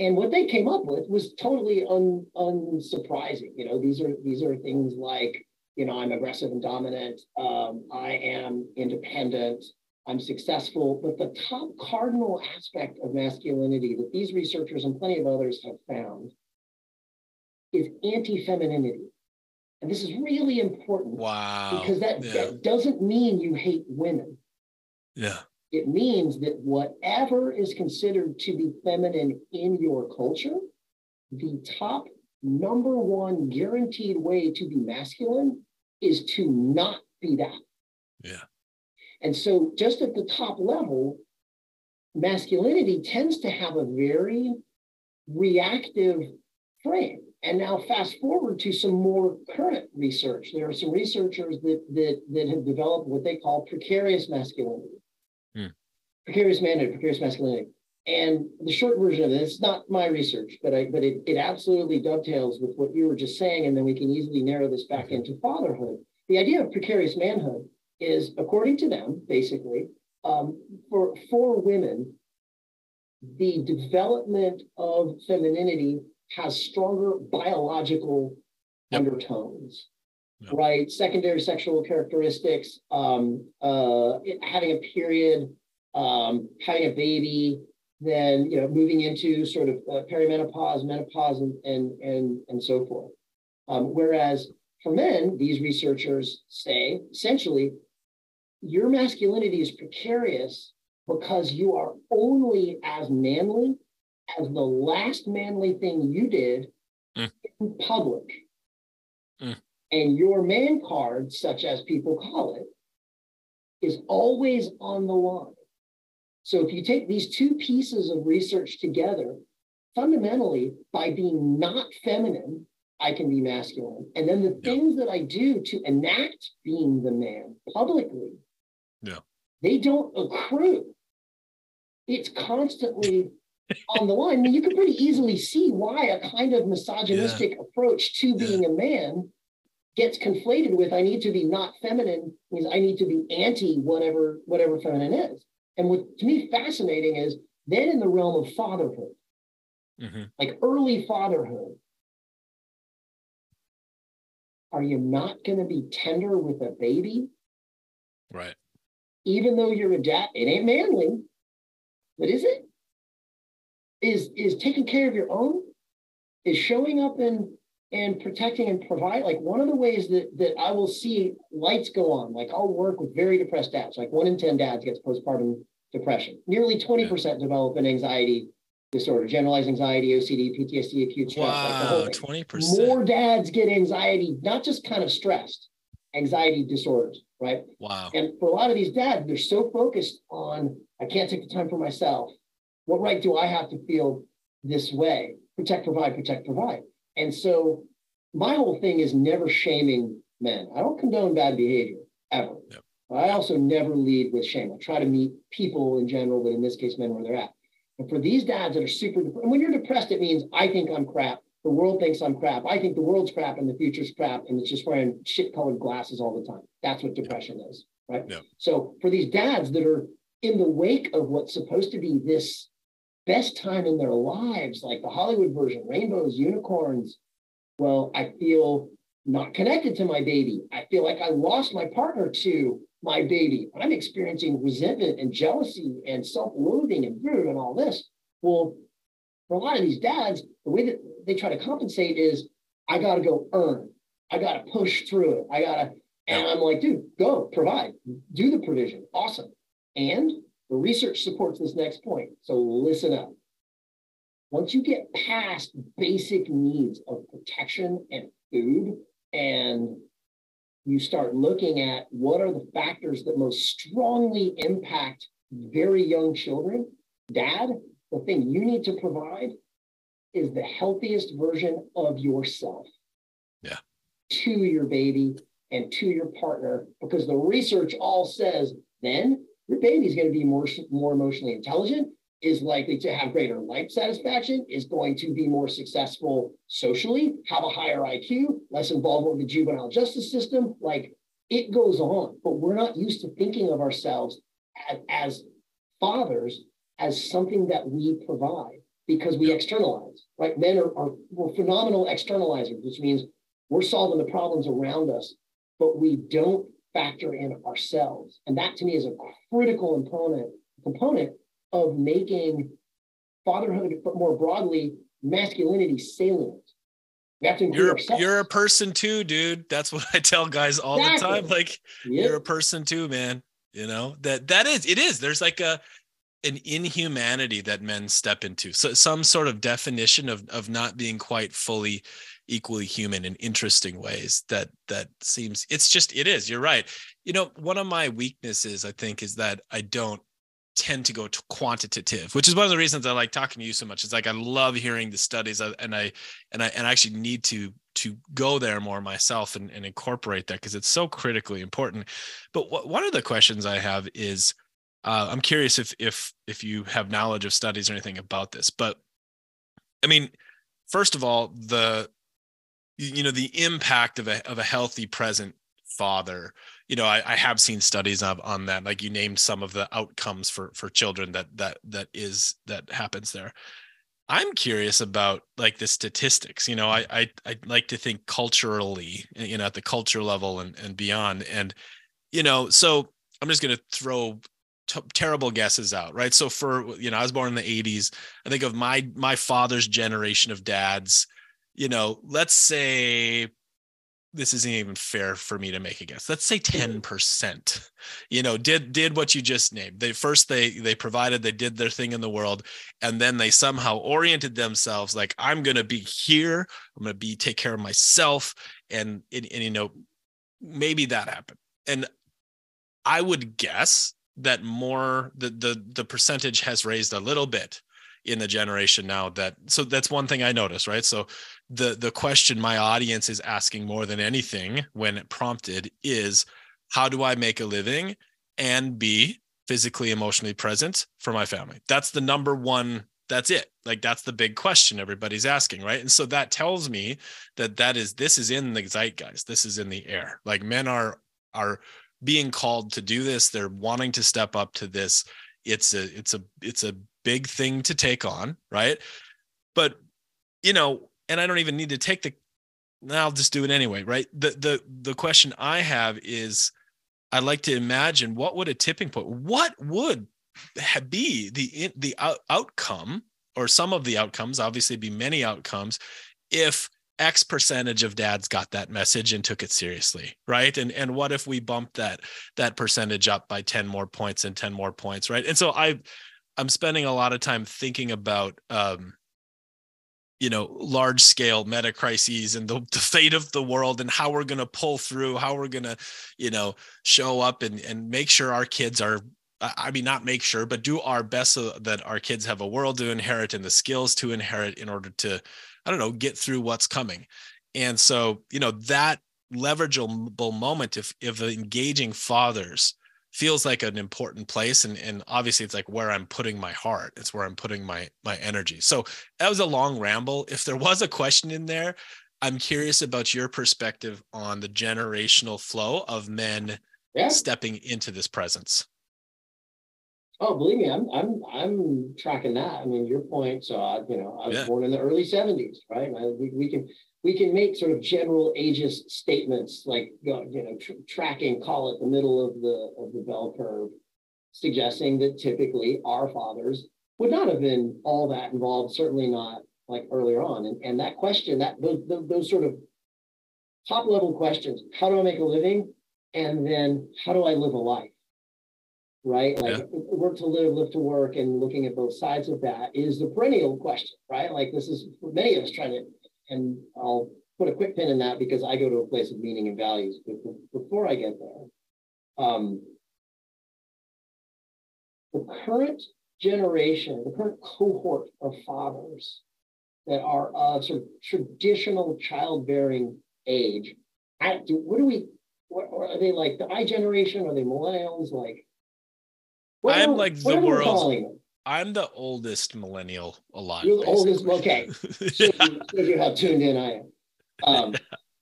Speaker 2: And what they came up with was totally un, unsurprising. You know, these are these are things like, you know, I'm aggressive and dominant. Um, I am independent. I'm successful. But the top cardinal aspect of masculinity that these researchers and plenty of others have found is anti-femininity. And this is really important.
Speaker 1: Wow.
Speaker 2: Because that, yeah. that doesn't mean you hate women.
Speaker 1: Yeah.
Speaker 2: It means that whatever is considered to be feminine in your culture, the top number one guaranteed way to be masculine is to not be that.
Speaker 1: Yeah.
Speaker 2: And so, just at the top level, masculinity tends to have a very reactive frame. And now, fast forward to some more current research. There are some researchers that, that, that have developed what they call precarious masculinity precarious manhood, precarious masculinity. And the short version of it's not my research, but I but it, it absolutely dovetails with what you were just saying, and then we can easily narrow this back into fatherhood. The idea of precarious manhood is, according to them, basically, um, for for women, the development of femininity has stronger biological yep. undertones. Yep. Right, secondary sexual characteristics, um, uh, having a period, um, having a baby, then you know moving into sort of uh, perimenopause, menopause, and and and and so forth. Um, whereas for men, these researchers say essentially, your masculinity is precarious because you are only as manly as the last manly thing you did mm. in public. Mm. And your man card, such as people call it, is always on the line. So if you take these two pieces of research together, fundamentally, by being not feminine, I can be masculine. And then the yeah. things that I do to enact being the man publicly,
Speaker 1: yeah.
Speaker 2: they don't accrue. It's constantly on the line, I mean, you can pretty easily see why a kind of misogynistic yeah. approach to being a man gets conflated with I need to be not feminine means I need to be anti whatever whatever feminine is. And what to me fascinating is then in the realm of fatherhood, mm-hmm. like early fatherhood, are you not going to be tender with a baby?
Speaker 1: Right.
Speaker 2: Even though you're a dad, it ain't manly, but is it? Is is taking care of your own? Is showing up and and protecting and provide like one of the ways that that I will see lights go on. Like I'll work with very depressed dads. Like one in ten dads gets postpartum depression. Nearly twenty percent develop an anxiety disorder, generalized anxiety, OCD, PTSD, acute stress.
Speaker 1: Wow, twenty percent.
Speaker 2: More dads get anxiety, not just kind of stressed, anxiety disorders, right?
Speaker 1: Wow.
Speaker 2: And for a lot of these dads, they're so focused on I can't take the time for myself. What right do I have to feel this way? Protect, provide, protect, provide. And so my whole thing is never shaming men. I don't condone bad behavior ever. Yep. I also never lead with shame. I try to meet people in general, but in this case, men where they're at. And for these dads that are super, and when you're depressed, it means I think I'm crap. The world thinks I'm crap. I think the world's crap and the future's crap. And it's just wearing shit colored glasses all the time. That's what depression yep. is. Right. Yep. So for these dads that are in the wake of what's supposed to be this best time in their lives, like the Hollywood version, rainbows, unicorns. Well, I feel not connected to my baby. I feel like I lost my partner to my baby. I'm experiencing resentment and jealousy and self-loathing and and all this. Well, for a lot of these dads, the way that they try to compensate is I got to go earn. I got to push through it. I got to, and I'm like, dude, go provide, do the provision. Awesome. And the research supports this next point. So listen up. Once you get past basic needs of protection and food, and you start looking at what are the factors that most strongly impact very young children, dad, the thing you need to provide is the healthiest version of yourself.
Speaker 1: Yeah.
Speaker 2: To your baby and to your partner, because the research all says then your baby's going to be more, more emotionally intelligent, is likely to have greater life satisfaction, is going to be more successful socially, have a higher IQ, less involvement with the juvenile justice system. Like it goes on, but we're not used to thinking of ourselves as, as fathers as something that we provide because we externalize, right? Men are, are we're phenomenal externalizers, which means we're solving the problems around us, but we don't factor in ourselves. And that to me is a critical component, component of making fatherhood, but more broadly, masculinity salient.
Speaker 1: We have to you're, ourselves. you're a person too, dude. That's what I tell guys all exactly. the time. Like yep. you're a person too, man. You know, that that is it is. There's like a an inhumanity that men step into. So some sort of definition of of not being quite fully equally human in interesting ways that that seems it's just it is you're right. You know one of my weaknesses i think is that i don't tend to go to quantitative which is one of the reasons i like talking to you so much. It's like i love hearing the studies uh, and i and i and i actually need to to go there more myself and, and incorporate that because it's so critically important. But what, one of the questions i have is uh, i'm curious if if if you have knowledge of studies or anything about this but i mean first of all the you know the impact of a of a healthy present father. You know I, I have seen studies of on that like you named some of the outcomes for for children that that that is that happens there. I'm curious about like the statistics. You know i i i like to think culturally eh, you know at the culture level and and beyond. And you know so i'm just going to throw t- terrible guesses out right? So for you know i was born in the 80s i think of my my father's generation of dads you know, let's say this isn't even fair for me to make a guess. Let's say 10%, you know, did did what you just named. They first they they provided, they did their thing in the world, and then they somehow oriented themselves like I'm gonna be here, I'm gonna be take care of myself. And, and, and you know, maybe that happened. And I would guess that more the the the percentage has raised a little bit in the generation now that so that's one thing i noticed right? So the the question my audience is asking more than anything when prompted is how do i make a living and be physically emotionally present for my family? That's the number one that's it. Like that's the big question everybody's asking right? And so that tells me that that is this is in the zeitgeist. This is in the air. Like men are are being called to do this. They're wanting to step up to this. It's a it's a it's a big thing to take on right? But you know and i don't even need to take the i'll just do it anyway right? The the the question i have is I'd like to imagine what would a tipping point what would be the the out, outcome or some of the outcomes obviously be many outcomes if x percentage of dads got that message and took it seriously right? And and what if we bumped that that percentage up by 10 more points and 10 more points right? And so i i'm spending a lot of time thinking about um you know large scale meta crises and the, the fate of the world and how we're going to pull through how we're going to you know show up and and make sure our kids are I mean, not make sure, but do our best so that our kids have a world to inherit and the skills to inherit in order to, I don't know, get through what's coming. And so, you know, that leverageable moment, if if engaging fathers feels like an important place, and and obviously it's like where I'm putting my heart, it's where I'm putting my my energy. So that was a long ramble. If there was a question in there, I'm curious about your perspective on the generational flow of men yeah. stepping into this presence.
Speaker 2: Oh, believe me, I'm I'm I'm tracking that. I mean, your point. So, I, you know, I was yeah. born in the early '70s, right? We, we can we can make sort of general ageist statements like you know tr- tracking, call it the middle of the of the bell curve, suggesting that typically our fathers would not have been all that involved. Certainly not like earlier on. And and that question, that those those, those sort of top level questions: How do I make a living? And then how do I live a life? right? Like yeah. work to live, live to work, and looking at both sides of that is the perennial question, right? Like this is for many of us trying to, and I'll put a quick pin in that because I go to a place of meaning and values. But before I get there, um, the current generation, the current cohort of fathers that are of sort of traditional childbearing age, I, do, what do we, what, are they like the I generation? Are they millennials? Like,
Speaker 1: what I'm like the world's. I'm the oldest millennial alive.
Speaker 2: You're the oldest. Okay, yeah. you, you how tuned in I am. Um,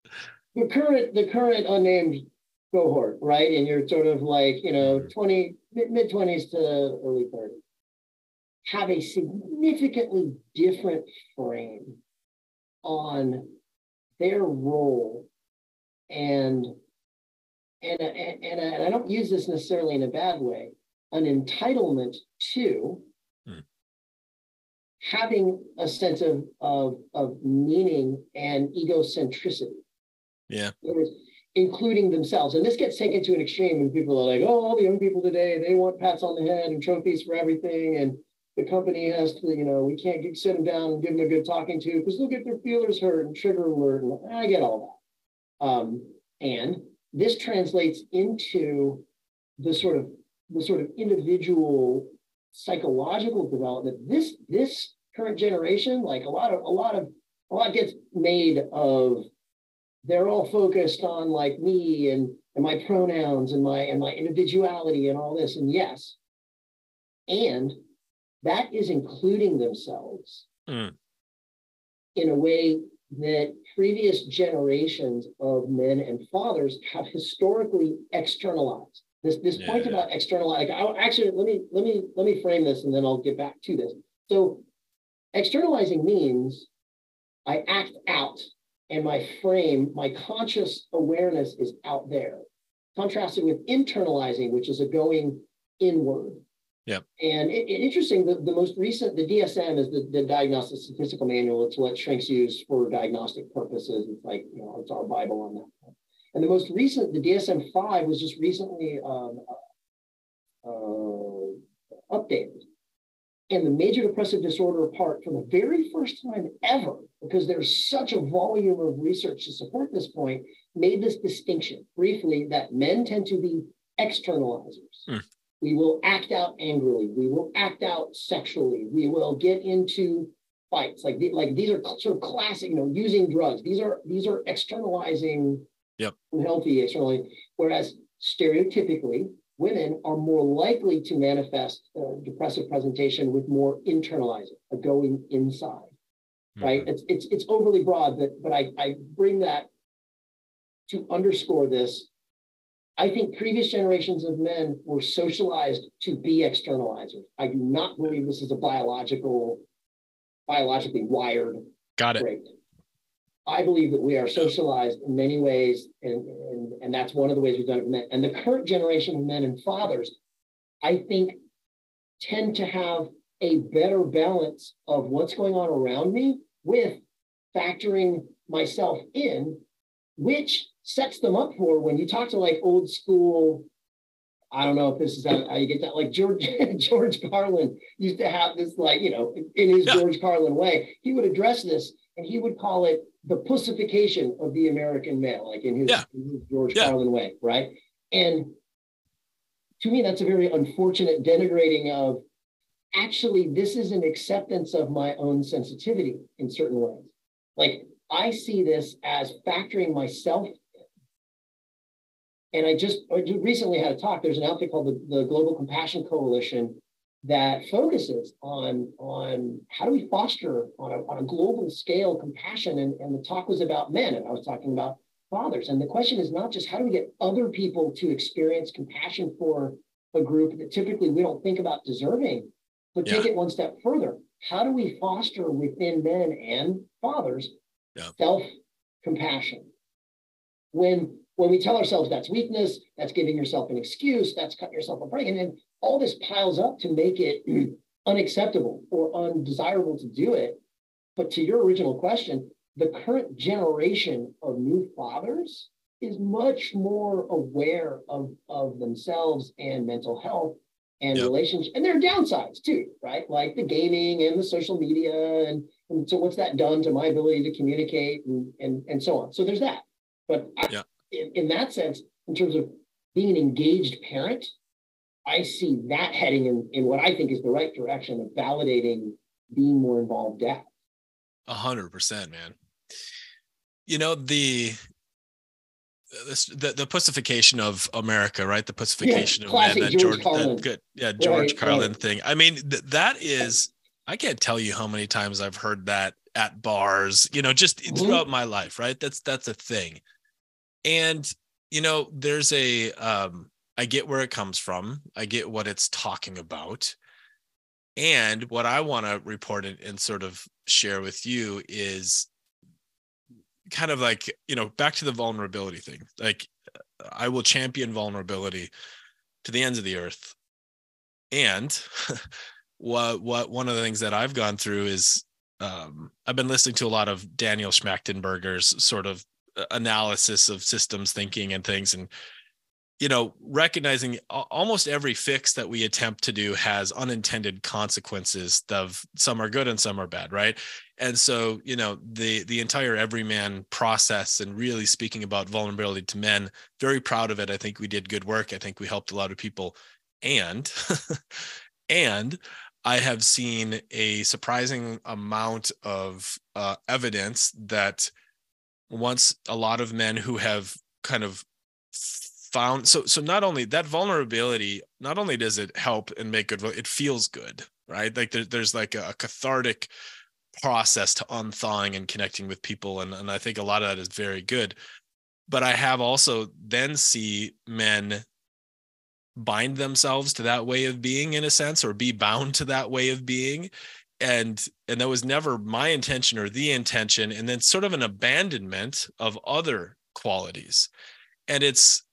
Speaker 2: the current, the current unnamed cohort, right? And you're sort of like you know, mm-hmm. twenty mid twenties to early thirties, have a significantly different frame on their role and and and, and I don't use this necessarily in a bad way an entitlement to. Having a sense of, of, of meaning and egocentricity.
Speaker 1: Yeah.
Speaker 2: Including themselves. And this gets taken to an extreme when people are like, oh, all the young people today, they want pats on the head and trophies for everything. And the company has to, you know, we can't get, sit them down and give them a good talking to because they'll get their feelers hurt and trigger alert. And I get all that. Um, and this translates into the sort of the sort of individual psychological development, this this current generation, like a lot of a lot of a lot gets made of they're all focused on like me and and my pronouns and my and my individuality and all this. And yes, and that is including themselves mm. in a way that previous generations of men and fathers have historically externalized. This this yeah, point yeah. about external, like I actually let me let me let me frame this and then I'll get back to this. So externalizing means I act out and my frame, my conscious awareness is out there. Contrasted with internalizing, which is a going inward.
Speaker 1: Yeah.
Speaker 2: And it, it, interesting, the, the most recent, the DSM is the, the Diagnostic Statistical Manual. It's what shrinks use for diagnostic purposes. It's like, you know, it's our Bible on that. And the most recent, the DSM 5 was just recently um, uh, updated. And the major depressive disorder part, for the very first time ever, because there's such a volume of research to support this point, made this distinction briefly that men tend to be externalizers. Mm. We will act out angrily. We will act out sexually. We will get into fights. Like, like these are sort of classic, you know, using drugs. These are these are externalizing
Speaker 1: Yep.
Speaker 2: Healthy externally. Whereas stereotypically, women are more likely to manifest uh, depressive presentation with more internalizing, a going inside, right?
Speaker 1: Mhm.
Speaker 2: It's it's it's overly broad, but but I I bring that to underscore this. I think previous generations of men were socialized to be externalizers. I do not believe this is a biological, biologically wired
Speaker 1: Got it.
Speaker 2: trait. I believe that we are socialized in many ways, and, and, and that's one of the ways we've done it with men. And the current generation of men and fathers, I think, tend to have a better balance of what's going on around me with factoring myself in, which sets them up for when you talk to like old school. I don't know if this is how, how you get that. Like George George Carlin used to have this, like you know, in his
Speaker 1: Yeah.
Speaker 2: George Carlin way, he would address this and he would call it the pussification of the American male, like in his,
Speaker 1: Yeah.
Speaker 2: in his George
Speaker 1: Yeah.
Speaker 2: Carlin way, right? And to me, that's a very unfortunate denigrating of actually, this is an acceptance of my own sensitivity in certain ways. Like I see this as factoring myself. in. And I just, I just recently had a talk. There's an outfit called the, the Global Compassion Coalition that focuses on, on how do we foster on a, on a global scale compassion. And, and the talk was about men, and I was talking about fathers. And the question is not just how do we get other people to experience compassion for a group that typically we don't think about deserving, but take it one step further. How do we foster within men and fathers
Speaker 1: Yeah.
Speaker 2: self compassion? When when we tell ourselves that's weakness, that's giving yourself an excuse, that's cutting yourself a break, and then all this piles up to make it unacceptable or undesirable to do it. But to your original question, the current generation of new fathers is much more aware of, of themselves and mental health and
Speaker 1: Yep.
Speaker 2: relationships. And there are downsides too, right? Like the gaming and the social media. And, and so what's that done to my ability to communicate and, and, and so on. So there's that. But I,
Speaker 1: Yeah.
Speaker 2: in, in that sense, in terms of being an engaged parent, I see that heading in, in what I think is the right direction of validating being more involved dad.
Speaker 1: A hundred percent, man. You know the this the, the pussification of America, right? The pussification of
Speaker 2: classic
Speaker 1: man, that
Speaker 2: George
Speaker 1: George,
Speaker 2: Carlin.
Speaker 1: that good, yeah, George
Speaker 2: Right,
Speaker 1: Carlin
Speaker 2: right.
Speaker 1: thing. I mean, th- that is, I can't tell you how many times I've heard that at bars, you know, just
Speaker 2: Mhm.
Speaker 1: throughout my life, right? That's that's a thing. And you know, there's a um, I get where it comes from. I get what it's talking about. And what I want to report and, and sort of share with you is kind of like, you know, back to the vulnerability thing. Like, I will champion vulnerability to the ends of the earth. And what what one of the things that I've gone through is um, I've been listening to a lot of Daniel Schmachtenberger's sort of uh, analysis of systems thinking and things, and you know, recognizing almost every fix that we attempt to do has unintended consequences. Of some are good and some are bad, right? And so, you know, the the entire EVRYMAN process and really speaking about vulnerability to men, very proud of it. I think we did good work. I think we helped a lot of people, and and I have seen a surprising amount of uh, evidence that once a lot of men who have kind of found so so not only that vulnerability not only does it help and make good it feels good right? Like there, there's like a, cathartic process to unthawing and connecting with people and, and i think a lot of that is very good. But i have also then see men bind themselves to that way of being in a sense or be bound to that way of being. And and that was never my intention or the intention and then sort of an abandonment of other qualities. And it's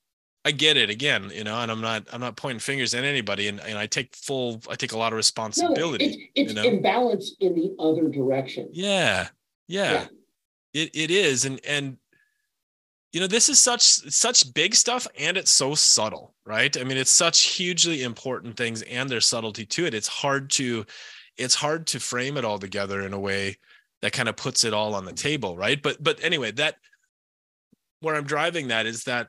Speaker 1: i get it again you know and i'm not i'm not pointing fingers at anybody and, and i take full i take a lot of
Speaker 2: No,
Speaker 1: responsibility
Speaker 2: it's, it's
Speaker 1: you know?
Speaker 2: imbalance in the other direction.
Speaker 1: yeah yeah,
Speaker 2: Yeah.
Speaker 1: it it is and and you know this is such such big stuff and it's so subtle right i mean it's such hugely important things and there's subtlety to it it's hard to it's hard to frame it all together in a way that kind of puts it all on the table right but but anyway that where i'm driving that is that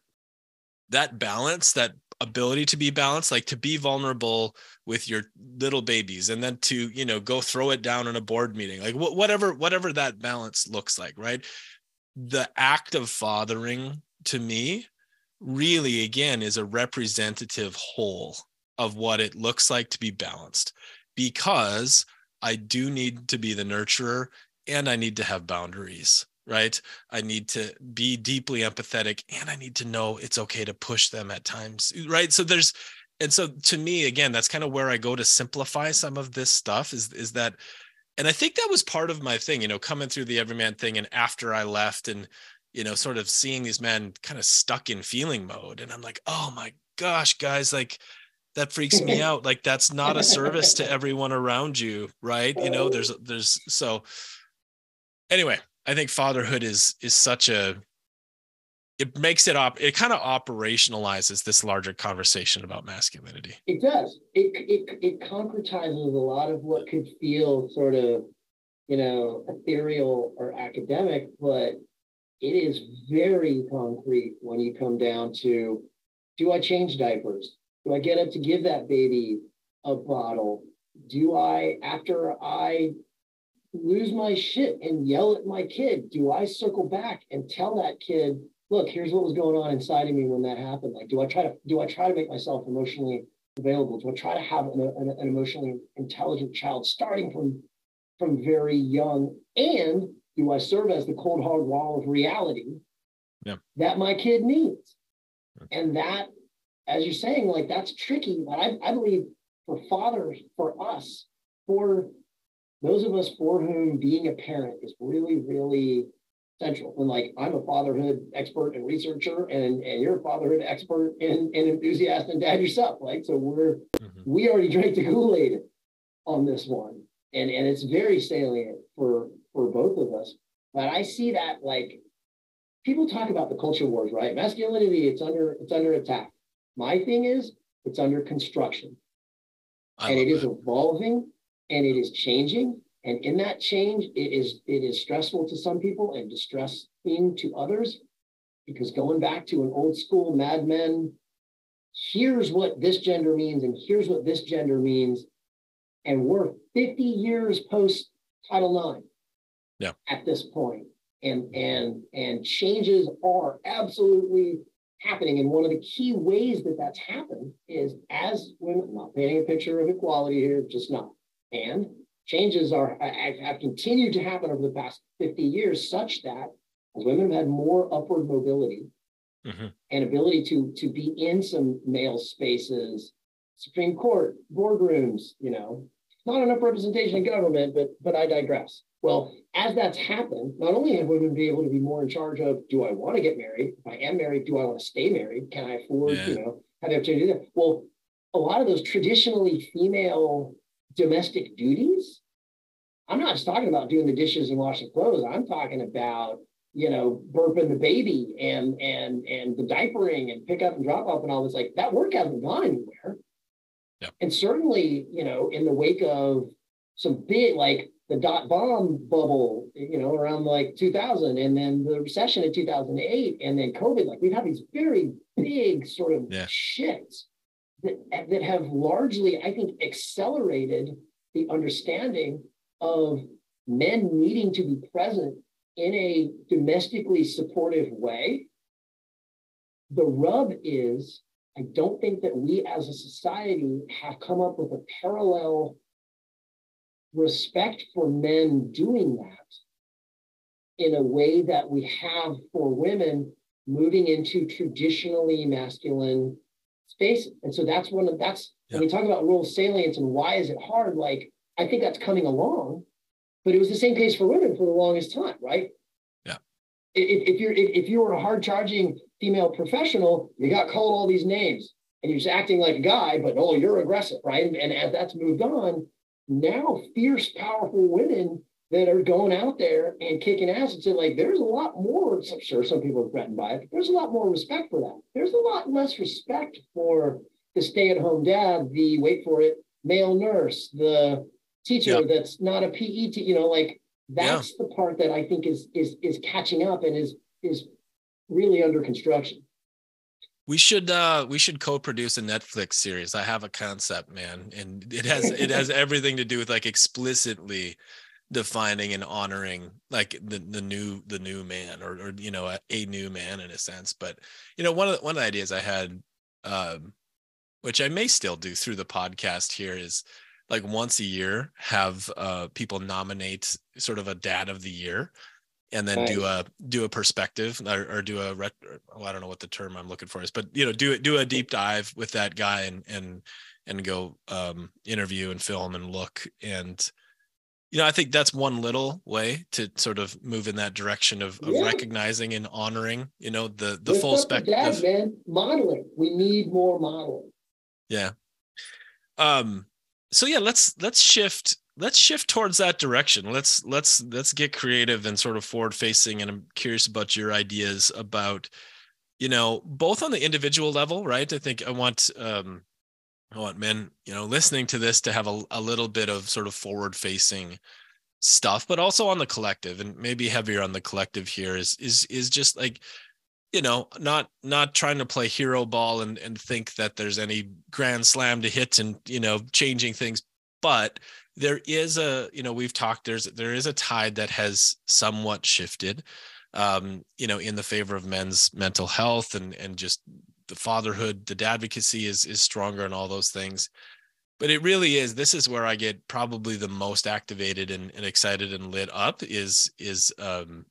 Speaker 1: that balance that ability to be balanced like to be vulnerable with your little babies and then to you know go throw it down in a board meeting like wh- whatever whatever that balance looks like right? The act of fathering to me really again is a representative whole of what it looks like to be balanced because I do need to be the nurturer and I need to have boundaries, right? I need to be deeply empathetic and I need to know it's okay to push them at times, right? So there's and so to me again that's kind of where I go to simplify some of this stuff is is that and I think that was part of my thing, you know, coming through the EVRYMAN thing and after I left and you know, sort of seeing these men kind of stuck in feeling mode and I'm like, "Oh my gosh, guys, like that freaks me out like that's not a service to everyone around you right you know there's there's so anyway i think fatherhood is is such a it makes it up it kind of operationalizes this larger conversation about masculinity.
Speaker 2: It does. It, it it concretizes a lot of what could feel sort of you know ethereal or academic but it is very concrete when you come down to do i change diapers? Do I get up to give that baby a bottle? Do I, after I lose my shit and yell at my kid, do I circle back and tell that kid, look, here's what was going on inside of me when that happened? Like, do I try to do I try to make myself emotionally available? Do I try to have an, an, an emotionally intelligent child starting from from very young? And do I serve as the cold hard wall of reality yeah. that my kid needs? And that as you're saying, like that's tricky. But I, I believe for fathers, for us, for those of us for whom being a parent is really, really central. And like I'm a fatherhood expert and researcher, and and you're a fatherhood expert and, and enthusiast and dad yourself. Like so, we're mm-hmm. we already drank the Kool Aid on this one, and and it's very salient for for both of us. But I see that like people talk about the culture wars, right? Masculinity, it's under it's under attack. My thing is, it's under construction. I and it is that. evolving and it is changing. And in that change, it is it is stressful to some people and distressing to others. Because going back to an old school Mad Men, here's what this gender means, and here's what this gender means. And we're 50 years post Title IX
Speaker 1: yeah.
Speaker 2: at this. And and and changes are absolutely happening. And one of the key ways that that's happened is as women, I'm not painting a picture of equality here, just not. And changes are have continued to happen over the past 50 years, such that women have had more upward mobility mm-hmm. and ability to, to be in some male spaces, Supreme Court, boardrooms, you know, not enough representation in government, but but I digress. Well, as that's happened, not only have women been able to be more in charge of do I want to get married? If I am married, do I want to stay married? Can I afford, yeah. you know, have the opportunity to do that? Well, a lot of those traditionally female domestic duties, I'm not just talking about doing the dishes and washing clothes. I'm talking about, you know, burping the baby and and and the diapering and pick up and drop off and all this. Like that work hasn't gone anywhere.
Speaker 1: Yep.
Speaker 2: And certainly, you know, in the wake of some big like the dot bomb bubble, you know, around like 2000, and then the recession in 2008, and then COVID. Like we've had these very big sort of yeah. shifts that, that have largely, I think, accelerated the understanding of men needing to be present in a domestically supportive way. The rub is, I don't think that we as a society have come up with a parallel respect for men doing that in a way that we have for women moving into traditionally masculine spaces. And so that's one of that's yeah. when we talk about role salience and why is it hard, like I think that's coming along, but it was the same case for women for the longest time, right?
Speaker 1: Yeah.
Speaker 2: If, if you're if, if you were a hard charging female professional, you got called all these names and you're just acting like a guy, but oh, you're aggressive, right? And, and as that's moved on, now fierce, powerful women that are going out there and kicking ass and saying, like, there's a lot more. I'm sure some people are threatened by it. there's a lot more respect for that. There's a lot less respect for the stay-at-home dad, the wait for it, male nurse, the teacher yep. that's not a PE, te- you know, like that's yeah. the part that I think is is is catching up and is is really under construction.
Speaker 1: We should uh we should co-produce a Netflix series. I have a concept, man, and it has it has everything to do with like explicitly defining and honoring like the, the new the new man or, or you know a, a new man in a sense. But you know one of the, one of the ideas i had um which i may still do through the podcast here is like once a year have uh people nominate sort of a dad of the year and then do a do a perspective or, or do a ret, well, I don't know what the term I'm looking for is, but you know, do it do a deep dive with that guy and and and go um, interview and film and look. And you know I think that's one little way to sort of move in that direction of, of yeah. recognizing and honoring you know the the full spectrum.
Speaker 2: Man, modeling. We need more modeling.
Speaker 1: Yeah. Um. So yeah, let's let's shift let's shift towards that direction let's let's let's get creative and sort of forward facing and i'm curious about your ideas about you know both on the individual level right i think i want um i want men you know listening to this to have a, a little bit of sort of forward facing stuff but also on the collective and maybe heavier on the collective here is is is just like you know not not trying to play hero ball and and think that there's any grand slam to hit and you know changing things but there is a you know we've talked there's there is a tide that has somewhat shifted um you know in the favor of men's mental health and and just the fatherhood the advocacy is is stronger and all those things. But it really is this is where i get probably the most activated and, and excited and lit up is is um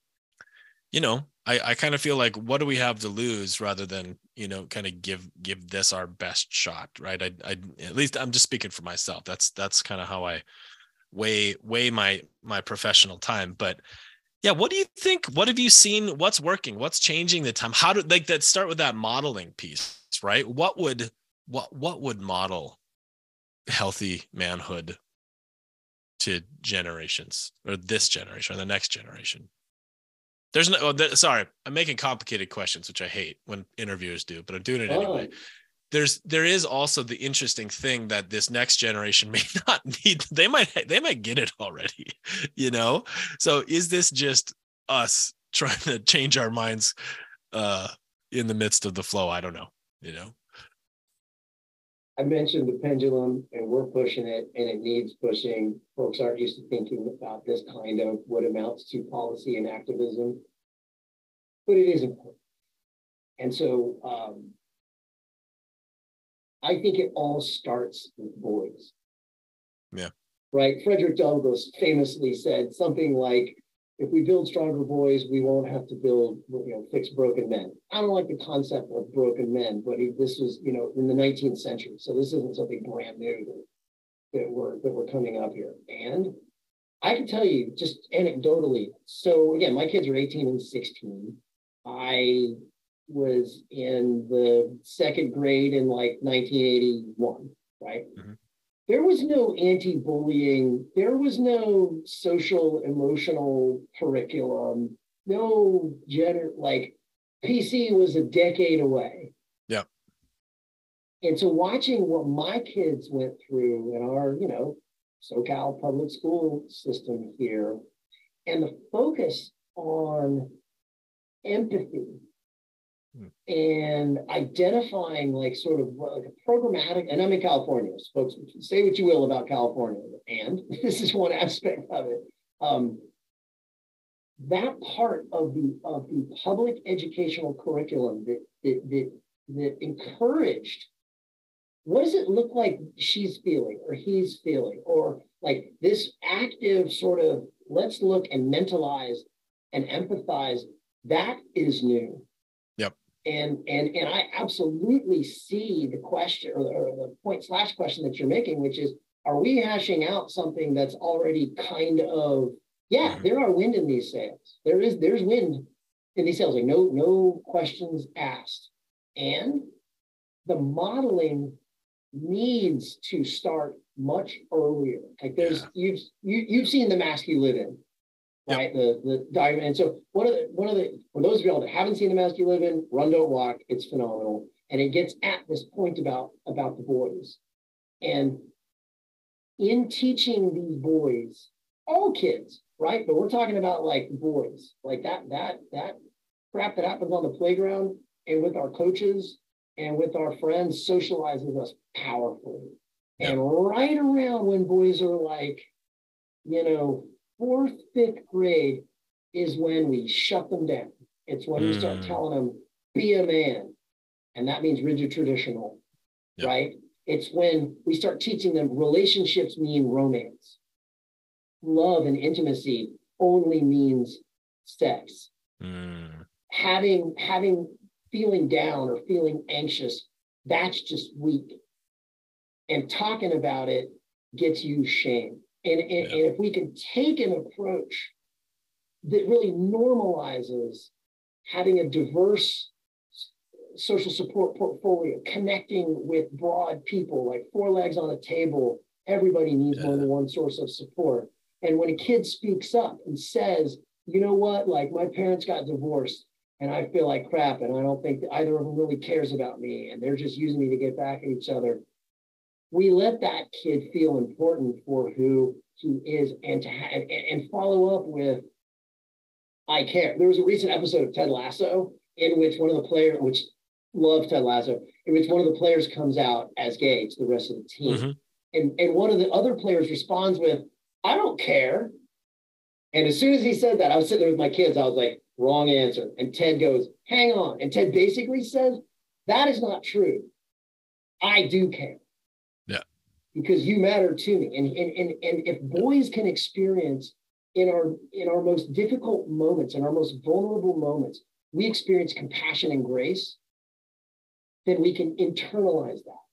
Speaker 1: you know i i kind of feel like what do we have to lose rather than you know kind of give give this our best shot right? I i at least i'm just speaking for myself. That's that's kind of how i weigh weigh my my professional time. But yeah what do you think what have you seen what's working what's changing the time? How do like that start with that modeling piece right? What would what what would model healthy manhood to generations or this generation or the next generation? There's no, oh, sorry, I'm making complicated questions, which I hate when interviewers do, but I'm doing it anyway. There's there is also the interesting thing that this next generation may not need. They might they might get it already, you know. So is this just us trying to change our minds uh, in the midst of the flow? I don't know, you know.
Speaker 2: I mentioned the pendulum and we're pushing it and it needs pushing. Folks aren't used to thinking about this kind of what amounts to policy and activism, but it is important. And so um, I think it all starts with boys.
Speaker 1: Yeah.
Speaker 2: Right. Frederick Douglass famously said something like, if we build stronger boys, we won't have to build, you know, fix broken men. I don't like the concept of broken men, but he, this was, you know, in the 19th century. So this isn't something brand new that, that we're that we're coming up here. And I can tell you just anecdotally. So again, my kids are 18 and 16. I was in the second grade in like 1981, right? Mm-hmm. There was no anti-bullying. There was no social emotional curriculum. No gender like pc was a decade away.
Speaker 1: Yeah
Speaker 2: and so watching what my kids went through in our you know socal public school system here and the focus on empathy and identifying like sort of like a programmatic, and I'm in California, folks, say what you will about California, and this is one aspect of it. Um, that part of the of the public educational curriculum that that that, that encouraged what does it look like she's feeling or he's feeling or like this active sort of let's look and mentalize and empathize that is new and and and I absolutely see the question or the, or the point slash question that you're making, which is, are we hashing out something that's already kind of yeah, mm-hmm. there are wind in these sails. There is there's wind in these sails, like no no questions asked, and the modeling needs to start much earlier. Like there's yeah. you've you, you've seen the mask you live in right? Yep. The the diamond. And so one of the one of the for those of y'all that haven't seen the you live in, run don't walk. It's phenomenal, and it gets at this point about about the boys, and in teaching these boys, all kids, right? But we're talking about like boys, like that that that crap that happens on the playground and with our coaches and with our friends socializes us powerfully. And right around when boys are like, you know, fourth, fifth grade is when we shut them down. It's when mm. we start mm. telling them, be a man. And that means rigid traditional, yep. right? It's when we start teaching them relationships mean romance. Love and intimacy only means sex. Mm. Having having feeling down or feeling anxious, that's just weak. And talking about it gets you shame. And, and, yeah. and if we can take an approach that really normalizes having a diverse social support portfolio, connecting with broad people, like four legs on a table. Everybody needs yeah. more than one source of support. And when a kid speaks up and says, you know what, like my parents got divorced and I feel like crap, and I don't think either of them really cares about me, and they're just using me to get back at each other. We let that kid feel important for who he is and to have, and, and follow up with, I care. There was a recent episode of Ted Lasso in which one of the players, which love Ted Lasso, in which one of the players comes out as gay to the rest of the team. Mm-hmm. And, and one of the other players responds with, I don't care. And as soon as he said that, I was sitting there with my kids. I was like, wrong answer. And Ted goes, hang on. And Ted basically says, that is not true. I do care. Because you matter to me. And, and, and, and if boys can experience in our in our most difficult moments, in our most vulnerable moments, we experience compassion and grace, then we can internalize that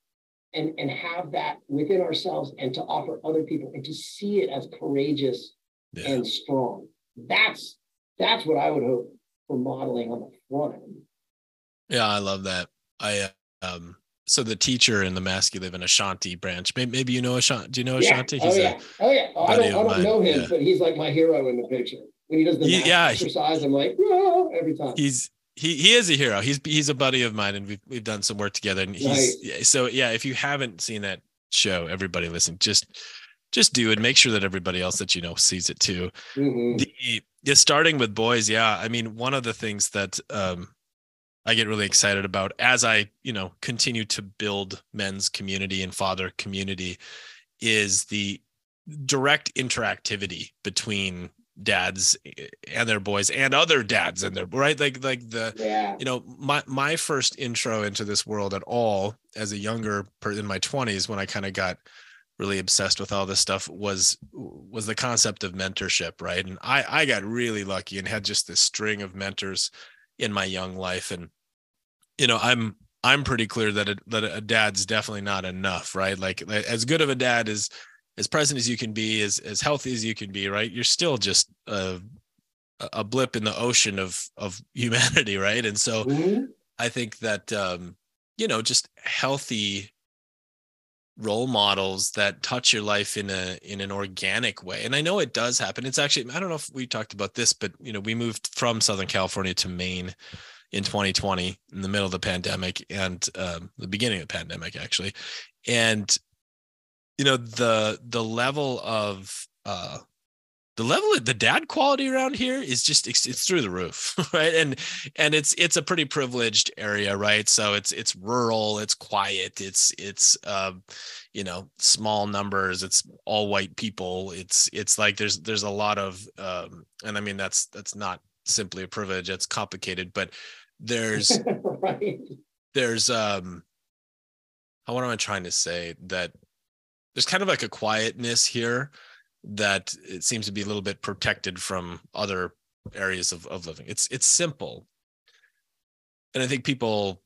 Speaker 2: and, and have that within ourselves and to offer other people and to see it as courageous yeah. and strong. That's that's what I would hope for modeling on the front end.
Speaker 1: Yeah, I love that. I um so the teacher in the masculine Ashanti Branch. Maybe, maybe you know Ashanti. Do you know Ashanti?
Speaker 2: Yeah. oh yeah. Oh yeah. Oh, I don't, I don't know him, yeah. but he's like my hero in the picture. When he does the he, yeah, exercise, I'm like, every time.
Speaker 1: He's he he is a hero. He's he's a buddy of mine, and we've we've done some work together. And he's right. so yeah. If you haven't seen that show, everybody listen, just just do it. Make sure that everybody else that you know sees it too. Mm-hmm. The yeah, starting with boys, yeah. I mean, one of the things that um, I get really excited about as I you know continue to build men's community and father community is the direct interactivity between dads and their boys and other dads and their right like like the yeah. you know my my first intro into this world at all as a younger person in my 20s when i kind of got really obsessed with all this stuff was was the concept of mentorship right and i i got really lucky and had just this string of mentors in my young life and you know i'm i'm pretty clear that a, that a dad's definitely not enough right like as good of a dad as as present as you can be, as as healthy as you can be, right? You're still just a a blip in the ocean of of humanity, right? And so mm-hmm. I think that um, you know, just healthy role models that touch your life in a in an organic way and i know it does happen. It's actually i don't know if we talked about this but you know we moved from southern california to maine in 2020 in the middle of the pandemic and um, the beginning of the pandemic actually. And you know the the level of uh the level of the dad quality around here is just it's, it's, through the roof right? And and it's it's a pretty privileged area right? So it's it's rural it's quiet it's it's uh, you know small numbers it's all white people. It's it's like there's there's a lot of um and i mean that's that's not simply a privilege it's complicated but there's right. there's um how what am i trying to say? That there's kind of like a quietness here that it seems to be a little bit protected from other areas of, of living. It's it's simple. And I think people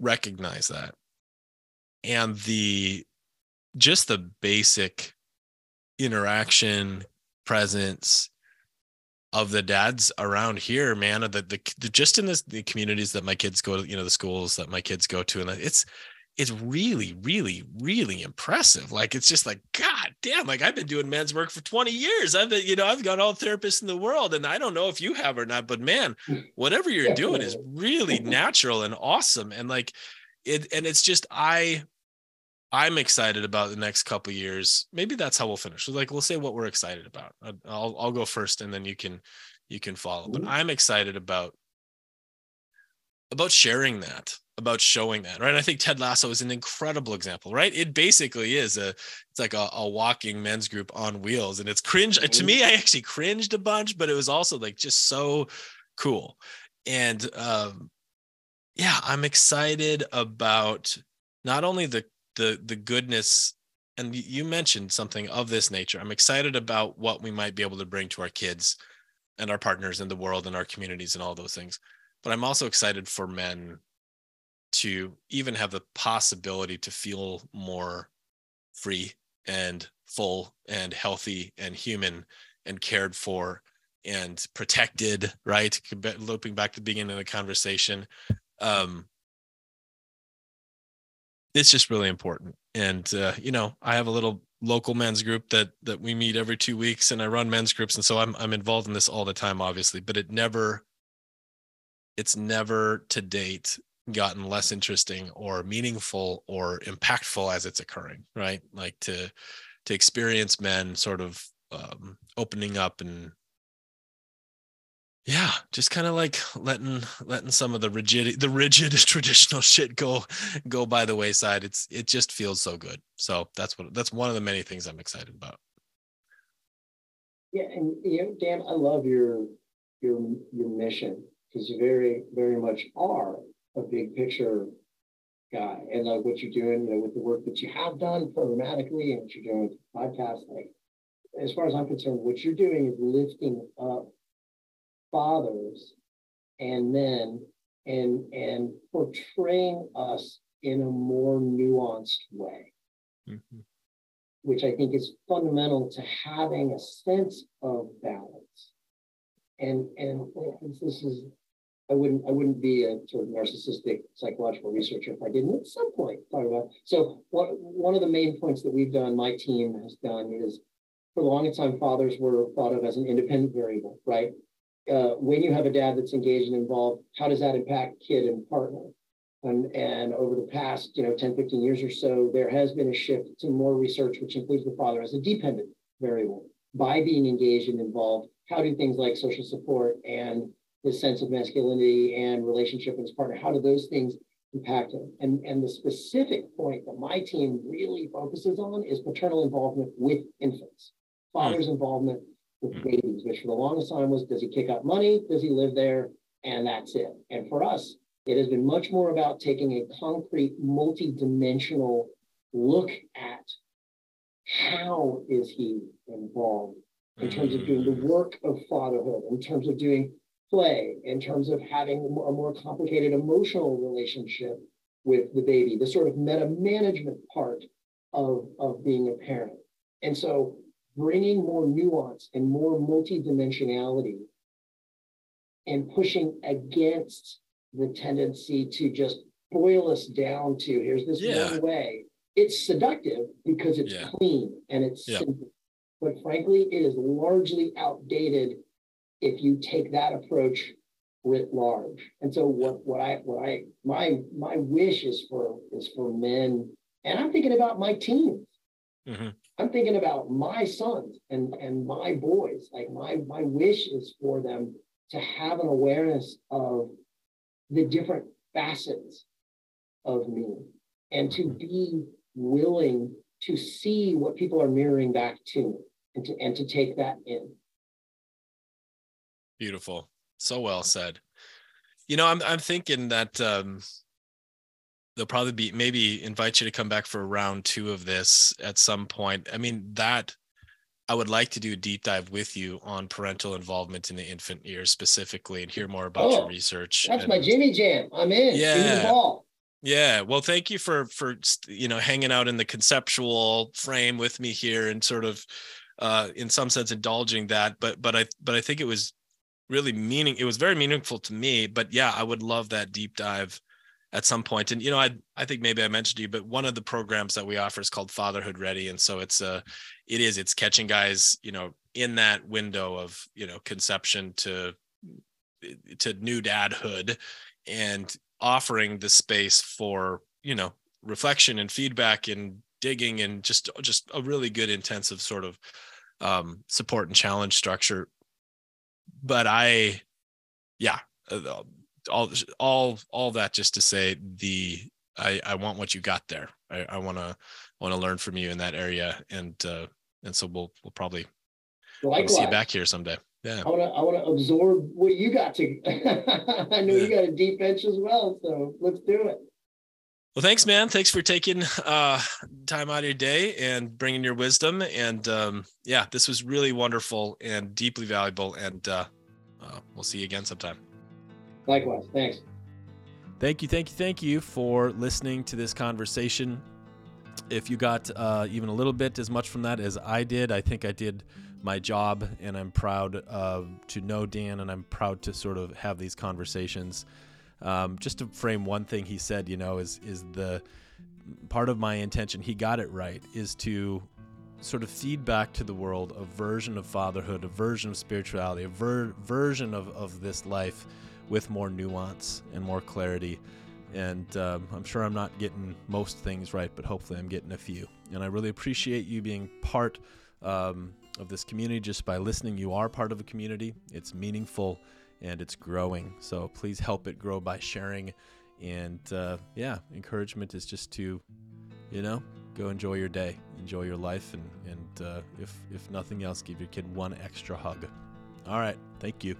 Speaker 1: recognize that. And the just the basic interaction, presence of the dads around here, man, the, the, the just in this, the communities that my kids go to, you know, the schools that my kids go to, and it's is really, really, really impressive. Like it's just like, God damn, like I've been doing men's work for 20 years. I've been, you know, I've got all therapists in the world. And I don't know if you have or not, but man, hmm. whatever you're doing is really natural and awesome. And like it, and it's just I I'm excited about the next couple years. Maybe that's how we'll finish. Like we'll say what we're excited about. I'll I'll go first and then you can you can follow. But I'm excited about about sharing that about showing that right? I think ted lasso is an incredible example right? It basically is a it's like a, a walking men's group on wheels and it's cringe to me i actually cringed a bunch but it was also like just so cool. And um yeah i'm excited about not only the the the goodness and you mentioned something of this nature. I'm excited about what we might be able to bring to our kids and our partners in the world and our communities and all those things. But i'm also excited for men to even have the possibility to feel more free and full and healthy and human and cared for and protected right? Looping back to the beginning of the conversation um it's just really important. And uh, you know i have a little local men's group that that we meet every two weeks and i run men's groups. And so i'm i'm involved in this all the time obviously but it never it's never to date gotten less interesting or meaningful or impactful as it's occurring right? Like to to experience men sort of um, opening up and yeah just kind of like letting letting some of the rigid the rigid traditional shit go go by the wayside. It's it just feels so good. So that's what that's one of the many things i'm excited about.
Speaker 2: Yeah, and you know, Dan, I love your your your mission. Because you very very much are a big picture guy, and like what you're doing, you know, with the work that you have done programmatically and what you're doing with the podcast. Like, as far as I'm concerned, what you're doing is lifting up fathers and men and and portraying us in a more nuanced way mm-hmm. which I think is fundamental to having a sense of balance. And and this is, I wouldn't I wouldn't be a sort of narcissistic psychological researcher if I didn't at some point talk about. So what one of the main points that we've done, my team has done is for the longest time, fathers were thought of as an independent variable, right? Uh, when you have a dad that's engaged and involved, how does that impact kid and partner? And, and over the past, you know, 10, 15 years or so, there has been a shift to more research, which includes the father as a dependent variable. By being engaged and involved, how do things like social support and the sense of masculinity and relationship with his partner, how do those things impact him? And, and the specific point that my team really focuses on is paternal involvement with infants, father's involvement with hmm. babies, which for the longest time was, does he kick up money? Does he live there? And that's it. And for us, it has been much more about taking a concrete, multi-dimensional look at how is he involved in terms of doing the hmm. work of fatherhood, in terms of doing play, in terms of having a more, complicated emotional relationship with the baby, the sort of meta management part of, of being a parent. And so bringing more nuance and more multidimensionality and pushing against the tendency to just boil us down to here's this
Speaker 1: Yeah.
Speaker 2: one way. It's seductive because it's
Speaker 1: Yeah.
Speaker 2: clean and it's
Speaker 1: Yeah.
Speaker 2: simple. But frankly, it is largely outdated if you take that approach writ large. And so what what I what I my my wish is for is for men, and I'm thinking about my teens.
Speaker 1: Mhm.
Speaker 2: I'm thinking about my sons and and my boys. Like my my wish is for them to have an awareness of the different facets of me and to be willing to see what people are mirroring back to me and to and to take that in.
Speaker 1: Beautiful. So well said. You know, I'm I'm thinking that um they'll probably be maybe invite you to come back for round two of this at some point. I mean, that I would like to do a deep dive with you on parental involvement in the infant years specifically and hear more about
Speaker 2: Oh,
Speaker 1: your research.
Speaker 2: That's my Jimmy Jam. I'm in.
Speaker 1: Yeah. Yeah, well, thank you for for you know hanging out in the conceptual frame with me here and sort of uh in some sense indulging that but but I but I think it was really meaning it was very meaningful to me but yeah I would love that deep dive at some point. And you know I I think maybe I mentioned to you but one of the programs that we offer is called Fatherhood Ready. And so it's uh it is it's catching guys you know in that window of you know conception to to new dadhood and offering the space for you know reflection and feedback and digging and just just a really good intensive sort of um support and challenge structure but i yeah uh, all all all that just to say the I I want what you got there. I I want to want to learn from you in that area, and uh, and so we'll we'll probably we'll see you back here someday. Yeah.
Speaker 2: I want to I want to absorb what you got to. I know yeah. you got a deep bench as well, so let's do it.
Speaker 1: Well, thanks, man. Thanks for taking uh, time out of your day and bringing your wisdom. And um, yeah, this was really wonderful and deeply valuable. And uh, uh, we'll see you again sometime.
Speaker 2: Likewise. Thanks.
Speaker 1: Thank you, thank you, thank you for listening to this conversation. If you got uh, even a little bit as much from that as I did, I think I did my job, and I'm proud uh, to know Dan, and I'm proud to sort of have these conversations. Um, just to frame one thing he said, you know, is is the part of my intention. He got it right. Is to sort of feed back to the world a version of fatherhood, a version of spirituality, a ver- version of, of this life with more nuance and more clarity. And um, I'm sure I'm not getting most things right, but hopefully I'm getting a few. And I really appreciate you being part um, of this community just by listening. You are part of a community, it's meaningful and it's growing. So please help it grow by sharing. And uh, yeah, encouragement is just to, you know, go enjoy your day, enjoy your life, and and uh, if if nothing else, give your kid one extra hug. All right, thank you.